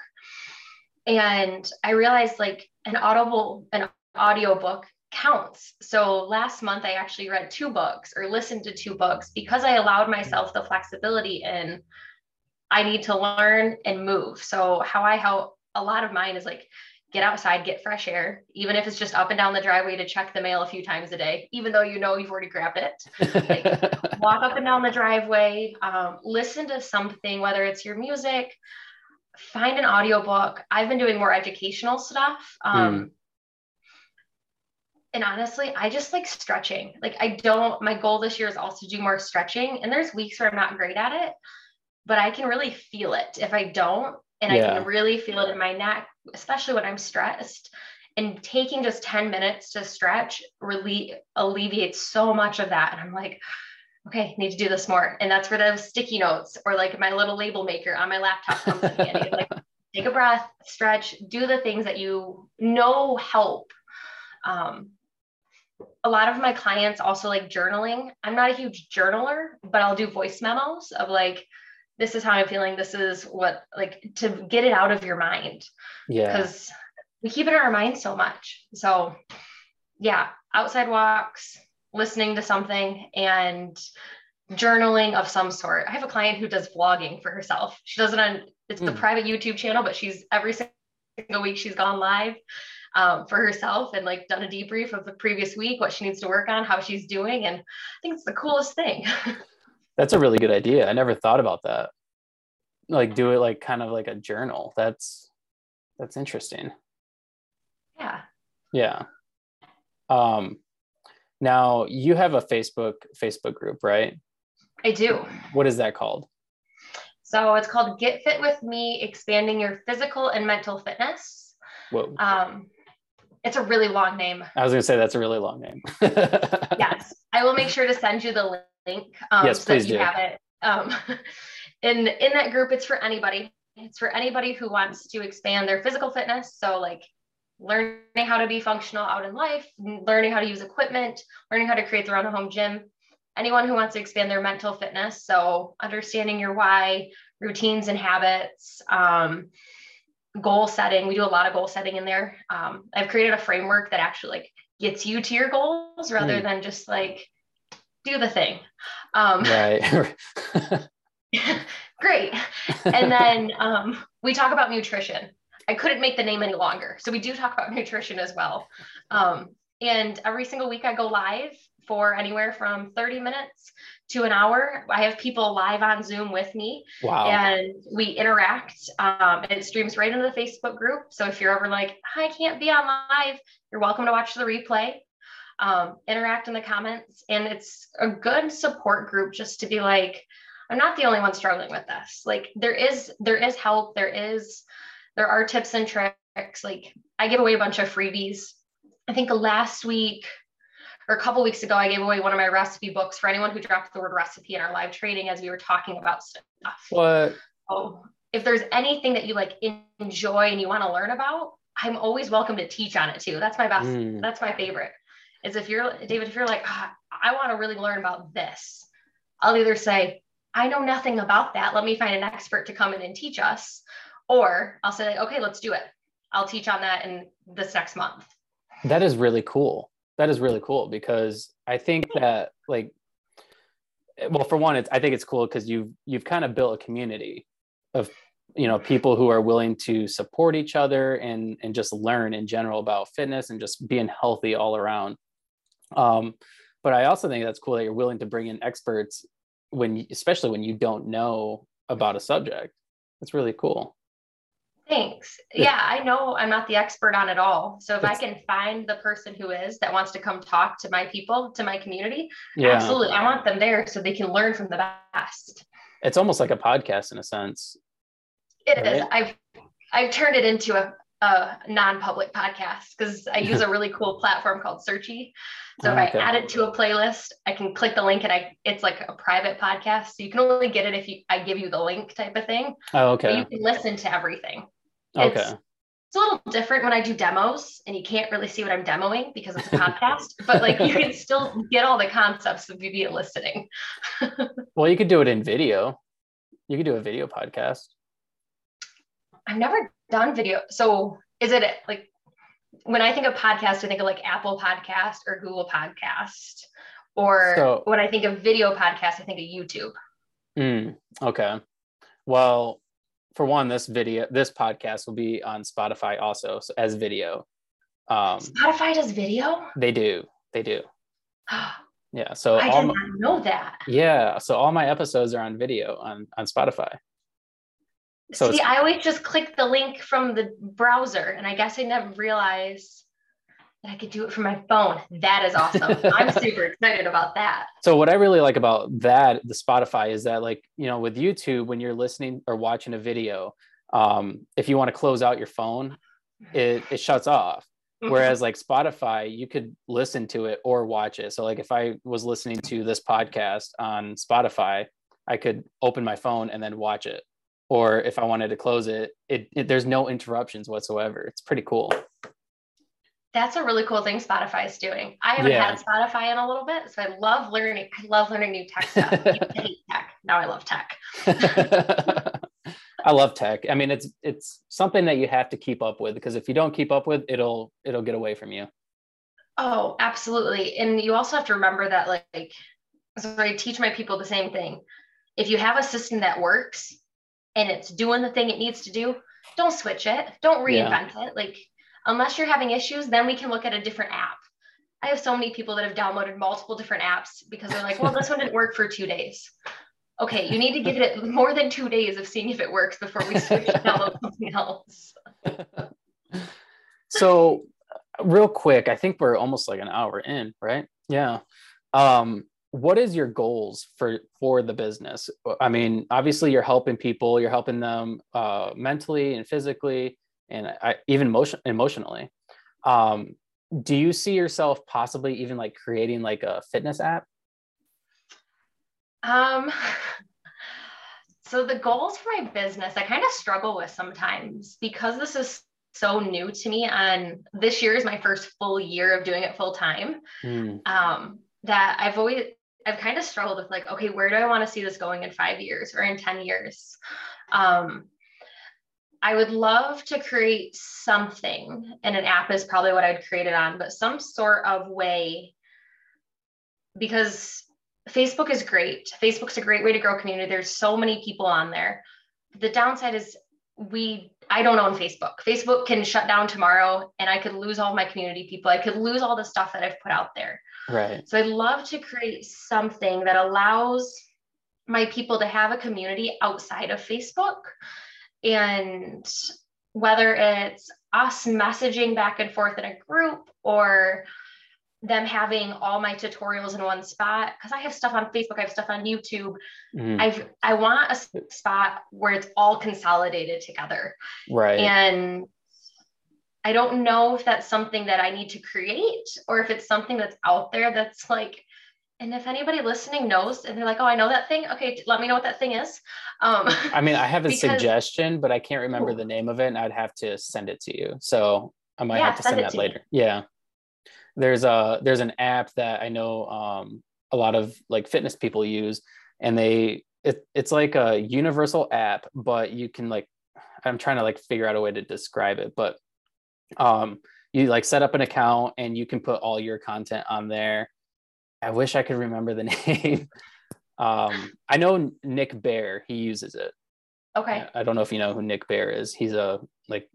And I realized like an audible, an audio book counts. So last month I actually read two books or listened to two books because I allowed myself the flexibility in I need to learn and move. So how I help a lot of mine is like get outside, get fresh air, even if it's just up and down the driveway to check the mail a few times a day, even though you know you've already grabbed it. Like, [LAUGHS] walk up and down the driveway, um, listen to something, whether it's your music, find an audiobook. I've been doing more educational stuff. Um, mm and honestly, I just like stretching. Like I don't, my goal this year is also to do more stretching. And there's weeks where I'm not great at it, but I can really feel it if I don't. And yeah. I can really feel it in my neck, especially when I'm stressed. And taking just 10 minutes to stretch really alleviates so much of that. And I'm like, okay, need to do this more. And that's where those sticky notes or like my little label maker on my laptop comes in handy. like [LAUGHS] take a breath, stretch, do the things that you know help. Um, a lot of my clients also like journaling. I'm not a huge journaler, but I'll do voice memos of like, this is how I'm feeling. This is what, like, to get it out of your mind. Yeah. Because we keep it in our mind so much. So, yeah, outside walks, listening to something, and journaling of some sort. I have a client who does vlogging for herself. She does it on, it's mm. the hmm. private YouTube channel, but she's every single week she's gone live um, for herself and like done a debrief of the previous week, what she needs to work on, how she's doing. And I think it's the coolest thing. [LAUGHS] That's a really good idea. I never thought about that. Like do it like kind of like a journal. That's that's interesting. Yeah. Yeah. Um now you have a Facebook Facebook group, right? I do. What is that called? So it's called Get Fit with Me, expanding your physical and mental fitness. Whoa. Um, it's a really long name. I was going to say that's a really long name. [LAUGHS] yes, I will make sure to send you the link. Um, yes, so please that you do. have it. Um, [LAUGHS] in in that group, it's for anybody. It's for anybody who wants to expand their physical fitness. So like learning how to be functional out in life, learning how to use equipment, learning how to create their own home gym. anyone who wants to expand their mental fitness. So, understanding your why, routines and habits, um, goal setting. We do a lot of goal setting in there. Um, I've created a framework that actually like gets you to your goals rather mm. than just like do the thing. Um, right. [LAUGHS] [LAUGHS] great. And then um, we talk about nutrition. I couldn't make the name any longer. So we do talk about [LAUGHS] nutrition as well. Um, and every single week I go live for anywhere from 30 minutes to an hour. I have people live on Zoom with me. Wow. And we interact. Um, it streams right into the Facebook group. So if you're ever like, I can't be on live, you're welcome to watch the replay. Um, interact in the comments. And it's a good support group just to be like, I'm not the only one struggling with this. Like there is, there is help. There is, there are tips and tricks. Like I give away a bunch of freebies. I think last week or a couple weeks ago, I gave away one of my recipe books for anyone who dropped the word recipe in our live training as we were talking about stuff. What? Oh, if there's anything that you like enjoy and you want to learn about, I'm always welcome to teach on it too. That's my best. Mm. That's my favorite. Is if you're David, if you're like, oh, I want to really learn about this, I'll either say, I know nothing about that. Let me find an expert to come in and teach us. Or I'll say, okay, let's do it. I'll teach on that in this next month. That is really cool that is really cool because I think that like well for one it's I think it's cool because you've you've kind of built a community of you know people who are willing to support each other and and just learn in general about fitness and just being healthy all around um but I also think that's cool that you're willing to bring in experts when especially when you don't know about a subject it's really cool Thanks. Yeah, I know I'm not the expert on it all. So if I can find the person who is that wants to come talk to my people, to my community, yeah. absolutely. I want them there so they can learn from the best. It's almost like a podcast in a sense. It right? is. I've I've turned it into a, a non-public podcast because I use a [LAUGHS] really cool platform called Searchie. So if okay. I add it to a playlist, I can click the link and I it's like a private podcast. So you can only get it if you I give you the link type of thing. Oh, okay. But you can listen to everything. Okay. It's, it's a little different when I do demos and you can't really see what I'm demoing because it's a podcast, [LAUGHS] but like you can still get all the concepts of VB listening. [LAUGHS] well, you could do it in video. You could do a video podcast. I've never done video. So is it like when I think of podcast, I think of like Apple Podcast or Google Podcast. Or so, when I think of video podcast, I think of YouTube. Mm, okay. Well, for one, this video, this podcast will be on Spotify also so as video. Um, Spotify does video. They do. They do. [GASPS] yeah. So I did not know that. Yeah. So all my episodes are on video on on Spotify. So See, I always just click the link from the browser, and I guess I never realized that I could do it from my phone. That is awesome. I'm [LAUGHS] super excited about that. So what I really like about that, the Spotify, is that like, you know, with YouTube, when you're listening or watching a video, um, if you want to close out your phone, it, it shuts off. Mm-hmm. Whereas like Spotify, you could listen to it or watch it. So like if I was listening to this podcast on Spotify, I could open my phone and then watch it. Or if I wanted to close it, it, it there's no interruptions whatsoever. It's pretty cool. That's a really cool thing Spotify is doing. I haven't yeah. had Spotify in a little bit, so I love learning. I love learning new tech stuff. I hate tech. Now I love tech. [LAUGHS] I love tech. I mean, it's it's something that you have to keep up with because if you don't keep up with, it'll it'll get away from you. Oh, absolutely. And you also have to remember that like so I teach my people the same thing. If you have a system that works and it's doing the thing it needs to do, don't switch it. Don't reinvent yeah. it. Like Unless you're having issues, then we can look at a different app. I have so many people that have downloaded multiple different apps because they're like, well, this one didn't work for two days. Okay, you need to give it more than two days of seeing if it works before we switch to download something else. [LAUGHS] so, real quick, I think we're almost like an hour in, right? Yeah. Um, what is your goals for for the business? I mean, obviously, you're helping people, you're helping them uh, mentally and physically and I, even motion emotionally. Um, do you see yourself possibly even like creating like a fitness app? Um, [LAUGHS] so the goals for my business, I kind of struggle with sometimes because this is so new to me. And this year is my first full year of doing it full time. Mm. Um, that I've always I've kind of struggled with like, okay, where do I want to see this going in five years or in 10 years? Um, I would love to create something, and an app is probably what I'd create it on, but some sort of way because Facebook is great. Facebook's a great way to grow community. There's so many people on there. The downside is we I don't own Facebook. Facebook can shut down tomorrow and I could lose all my community people. I could lose all the stuff that I've put out there. Right. So I'd love to create something that allows my people to have a community outside of Facebook. And whether it's us messaging back and forth in a group or them having all my tutorials in one spot because I have stuff on Facebook, I have stuff on YouTube. Mm. I've I want a spot where it's all consolidated together. Right. And I don't know if that's something that I need to create or if it's something that's out there that's like and if anybody listening knows and they're like, oh, I know that thing, okay, let me know what that thing is. Um, [LAUGHS] I mean, I have a because, suggestion, but I can't remember the name of it and I'd have to send it to you. So I might yeah, have to send, send that later. Me. Yeah there's a there's an app that I know um, a lot of like fitness people use, and they it, it's like a universal app, but you can like I'm trying to like figure out a way to describe it, but um, you like set up an account and you can put all your content on there. I wish I could remember the [LAUGHS] name. um, I know Nick Bare. he uses it. Okay. I don't know if you know who Nick Bare is. He's a like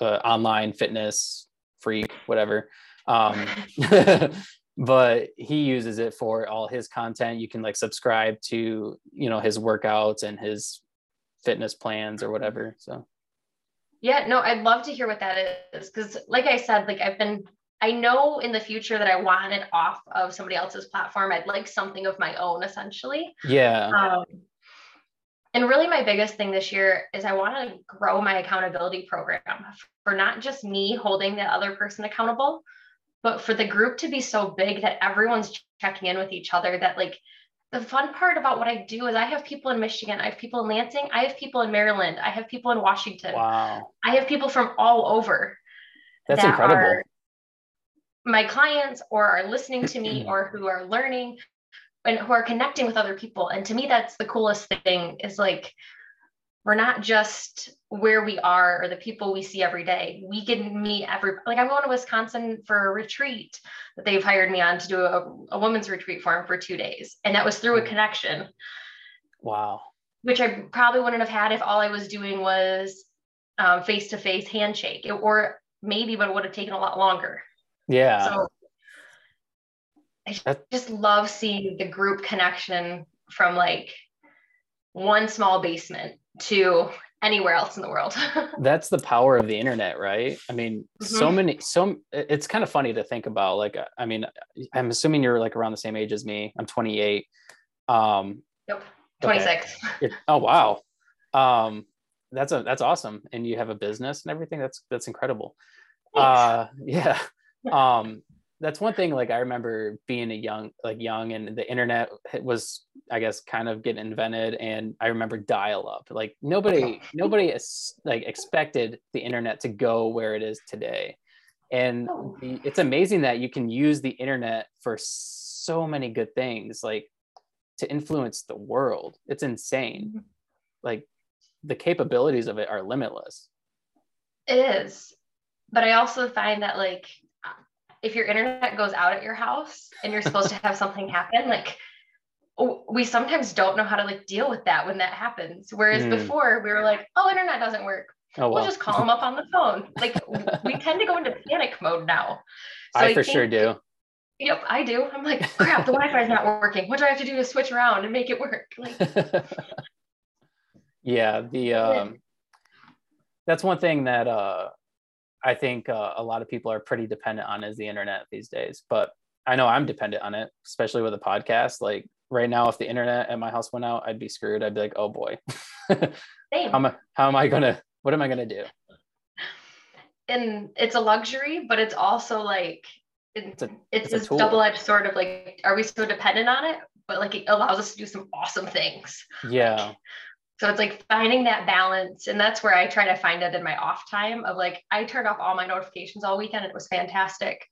online fitness freak, whatever. Um, [LAUGHS] but he uses it for all his content. You can like subscribe to, you know, his workouts and his fitness plans or whatever. So yeah, no, I'd love to hear what that is. Cause like I said, like I've been I know in the future that I want it off of somebody else's platform. I'd like something of my own essentially. Yeah. Um, and really my biggest thing this year is I want to grow my accountability program for not just me holding the other person accountable, but for the group to be so big that everyone's checking in with each other that like the fun part about what I do is I have people in Michigan, I have people in Lansing, I have people in Maryland, I have people in Washington. Wow. I have people from all over. That's that incredible. My clients or are listening to me mm-hmm. or who are learning and who are connecting with other people. And to me, that's the coolest thing is like we're not just where we are or the people we see every day. We can meet every like I'm going to Wisconsin for a retreat that they've hired me on to do a, a women's retreat for them for two days. And that was through a mm-hmm. connection. Wow. Which I probably wouldn't have had if all I was doing was face to face handshake, it, or maybe, but it would have taken a lot longer. Yeah. So I just love seeing the group connection from like one small basement to anywhere else in the world. [LAUGHS] That's the power of the internet, right? I mean, mm-hmm. so many, so it's kind of funny to think about. Like, I mean, I'm assuming you're like around the same age as me. I'm 28. Um, yep, 26. Okay. oh wow, um, that's a that's awesome. And you have a business and everything. That's that's incredible. Thanks. Uh, [LAUGHS] yeah. Um, that's one thing like i remember being a young like young and the internet was i guess kind of getting invented and i remember dial up. Like nobody [LAUGHS] nobody is like expected the internet to go where it is today. And oh. the, it's amazing that you can use the internet for so many good things like to influence the world. It's insane. Mm-hmm. like the capabilities of it are limitless. It is. But i also find that like if your internet goes out at your house and you're supposed to have something happen, like we sometimes don't know how to like deal with that when that happens. Whereas mm. before we were like, oh, internet doesn't work. Oh, well. We'll just call them up on the phone. Like we tend to go into panic mode now. So I, I for think, sure do. Yep, I do. I'm like, crap, the Wi-Fi is not working. What do I have to do to switch around and make it work? Like, [LAUGHS] yeah, the um, that's one thing that uh, I think uh, a lot of people are pretty dependent on is the internet these days. But I know I'm dependent on it, especially with a podcast. Like right now, if the internet at my house went out, I'd be screwed. I'd be like, oh boy, [LAUGHS] how, am I, how am I gonna? What am I gonna do? And it's a luxury, but it's also like it's, a, it's, it's this double-edged sword of like, are we so dependent on it? But like it allows us to do some awesome things. Yeah. So it's like finding that balance. And that's where I try to find it in my off time of like, I turned off all my notifications all weekend. It was fantastic.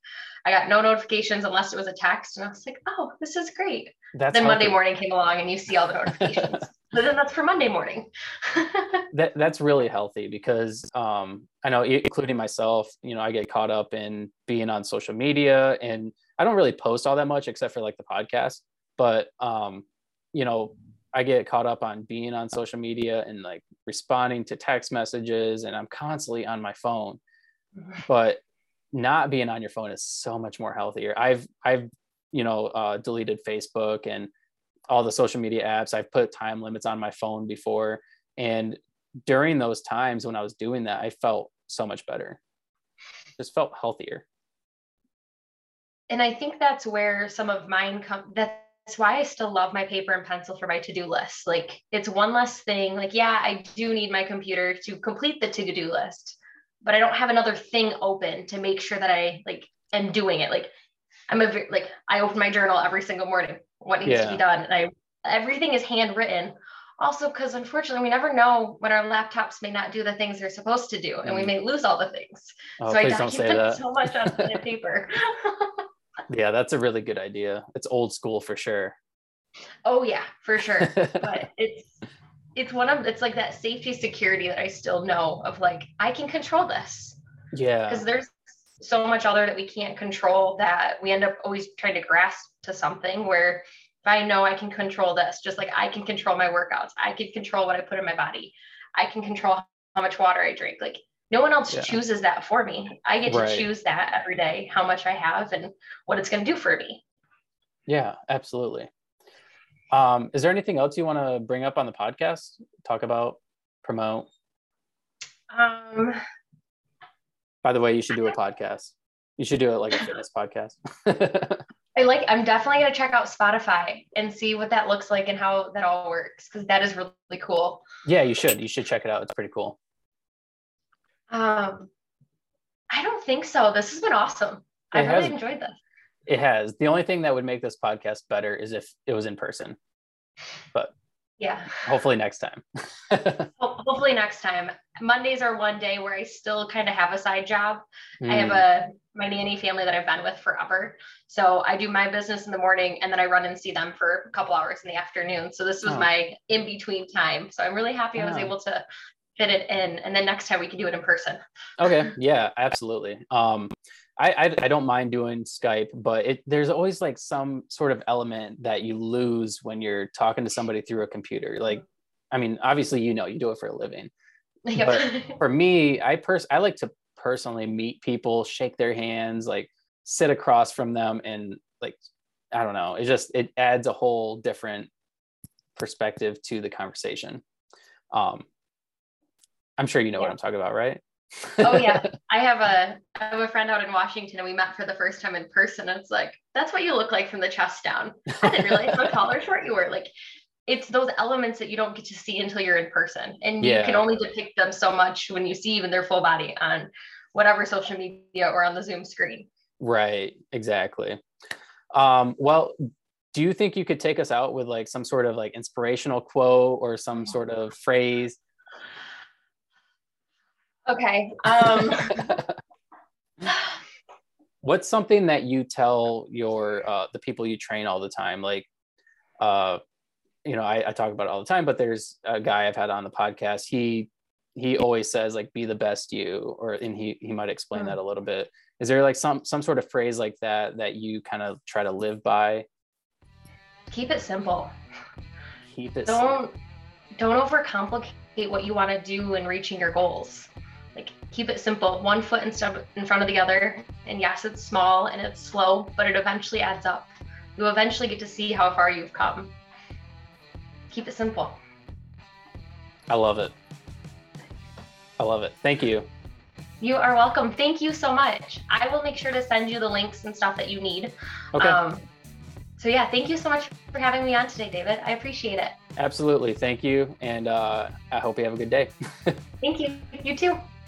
I got no notifications unless it was a text. And I was like, oh, this is great. That's then Monday morning came along and you see all the notifications. [LAUGHS] but then that's for Monday morning. [LAUGHS] that that's really healthy because um, I know, including myself, you know, I get caught up in being on social media and I don't really post all that much except for like the podcast. But um, you know, I get caught up on being on social media and like responding to text messages, and I'm constantly on my phone. [SIGHS] But not being on your phone is so much more healthier. I've I've you know uh, deleted Facebook and all the social media apps. I've put time limits on my phone before, and during those times when I was doing that, I felt so much better. Just felt healthier. And I think that's where some of mine come. That that's why I still love my paper and pencil for my to-do list. Like it's one less thing. Like, yeah, I do need my computer to complete the to-do list, but I don't have another thing open to make sure that I like am doing it. Like I'm a like I open my journal every single morning. What needs yeah. to be done, and I everything is handwritten. Also, because unfortunately, we never know when our laptops may not do the things they're supposed to do, and mm. we may lose all the things. Oh, so I document so much on the [LAUGHS] paper. [LAUGHS] yeah, that's a really good idea. It's old school for sure. Oh yeah, for sure. but [LAUGHS] it's it's one of it's like that safety security that I still know of like I can control this. Yeah. Because there's so much other that we can't control that we end up always trying to grasp to something where if I know I can control this, just like I can control my workouts, I can control what I put in my body, I can control how much water I drink. Like no one else yeah. chooses that for me. I get right. to choose that every day, how much I have and what it's going to do for me. Yeah, absolutely. Um, is there anything else you want to bring up on the podcast? Talk about, promote? Um, By the way, you should do a podcast. You should do it like a fitness [LAUGHS] podcast. I like, I'm [LAUGHS] definitely going to check out Spotify and see what that looks like and how that all works because that is really cool. Yeah, you should. You should check it out. It's pretty cool. Um, I don't think so. This has been awesome. I've really enjoyed this. It has. The only thing that would make this podcast better is if it was in person. But yeah. Hopefully next time. [LAUGHS] Hopefully next time. Mondays are one day where I still kind of have a side job. Mm. I have hmm. a my nanny family that I've been with forever. So I do my business in the morning and then I run and see them for a couple hours in the afternoon. So this was oh. my in between time. So I'm really happy I was able to fit it in and then next time we can do it in person okay [LAUGHS] yeah absolutely um I, I, I don't mind doing Skype, but it there's always like some sort of element that you lose when you're talking to somebody through a computer. Like, I mean, obviously you know you do it for a living, yep. but [LAUGHS] for me, I pers I like to personally meet people, shake their hands, like sit across from them, and like I don't know, it just it adds a whole different perspective to the conversation. Um, I'm sure you know yeah. what I'm talking about, right? oh yeah, [LAUGHS] I have a I have a friend out in Washington, and we met for the first time in person. And it's like that's what you look like from the chest down. I didn't realize how tall or short you were. Like it's those elements that you don't get to see until you're in person, and yeah. you can only depict them so much when you see even their full body on whatever social media or on the Zoom screen. Right. Exactly. Um, well, do you think you could take us out with like some sort of like inspirational quote or some sort of phrase Okay. Um, [LAUGHS] What's something that you tell your uh, the people you train all the time? Like, uh, you know, I, I talk about it all the time, but there's a guy I've had on the podcast. He he always says like be the best you or and he he might explain mm. that a little bit is there like some some sort of phrase like that that you kind of try to live by keep it simple keep it don't simple. don't overcomplicate what you want to do in reaching your goals like keep it simple, one foot in front of the other. And yes, it's small and it's slow, but it eventually adds up. You eventually get to see how far you've come. Keep it simple. I love it. I love it. Thank you. You are welcome. Thank you so much. I will make sure to send you the links and stuff that you need. Okay. Um, so yeah, thank you so much for having me on today, David. I appreciate it. Absolutely. Thank you. And uh, I hope you have a good day. [LAUGHS] thank you. You too.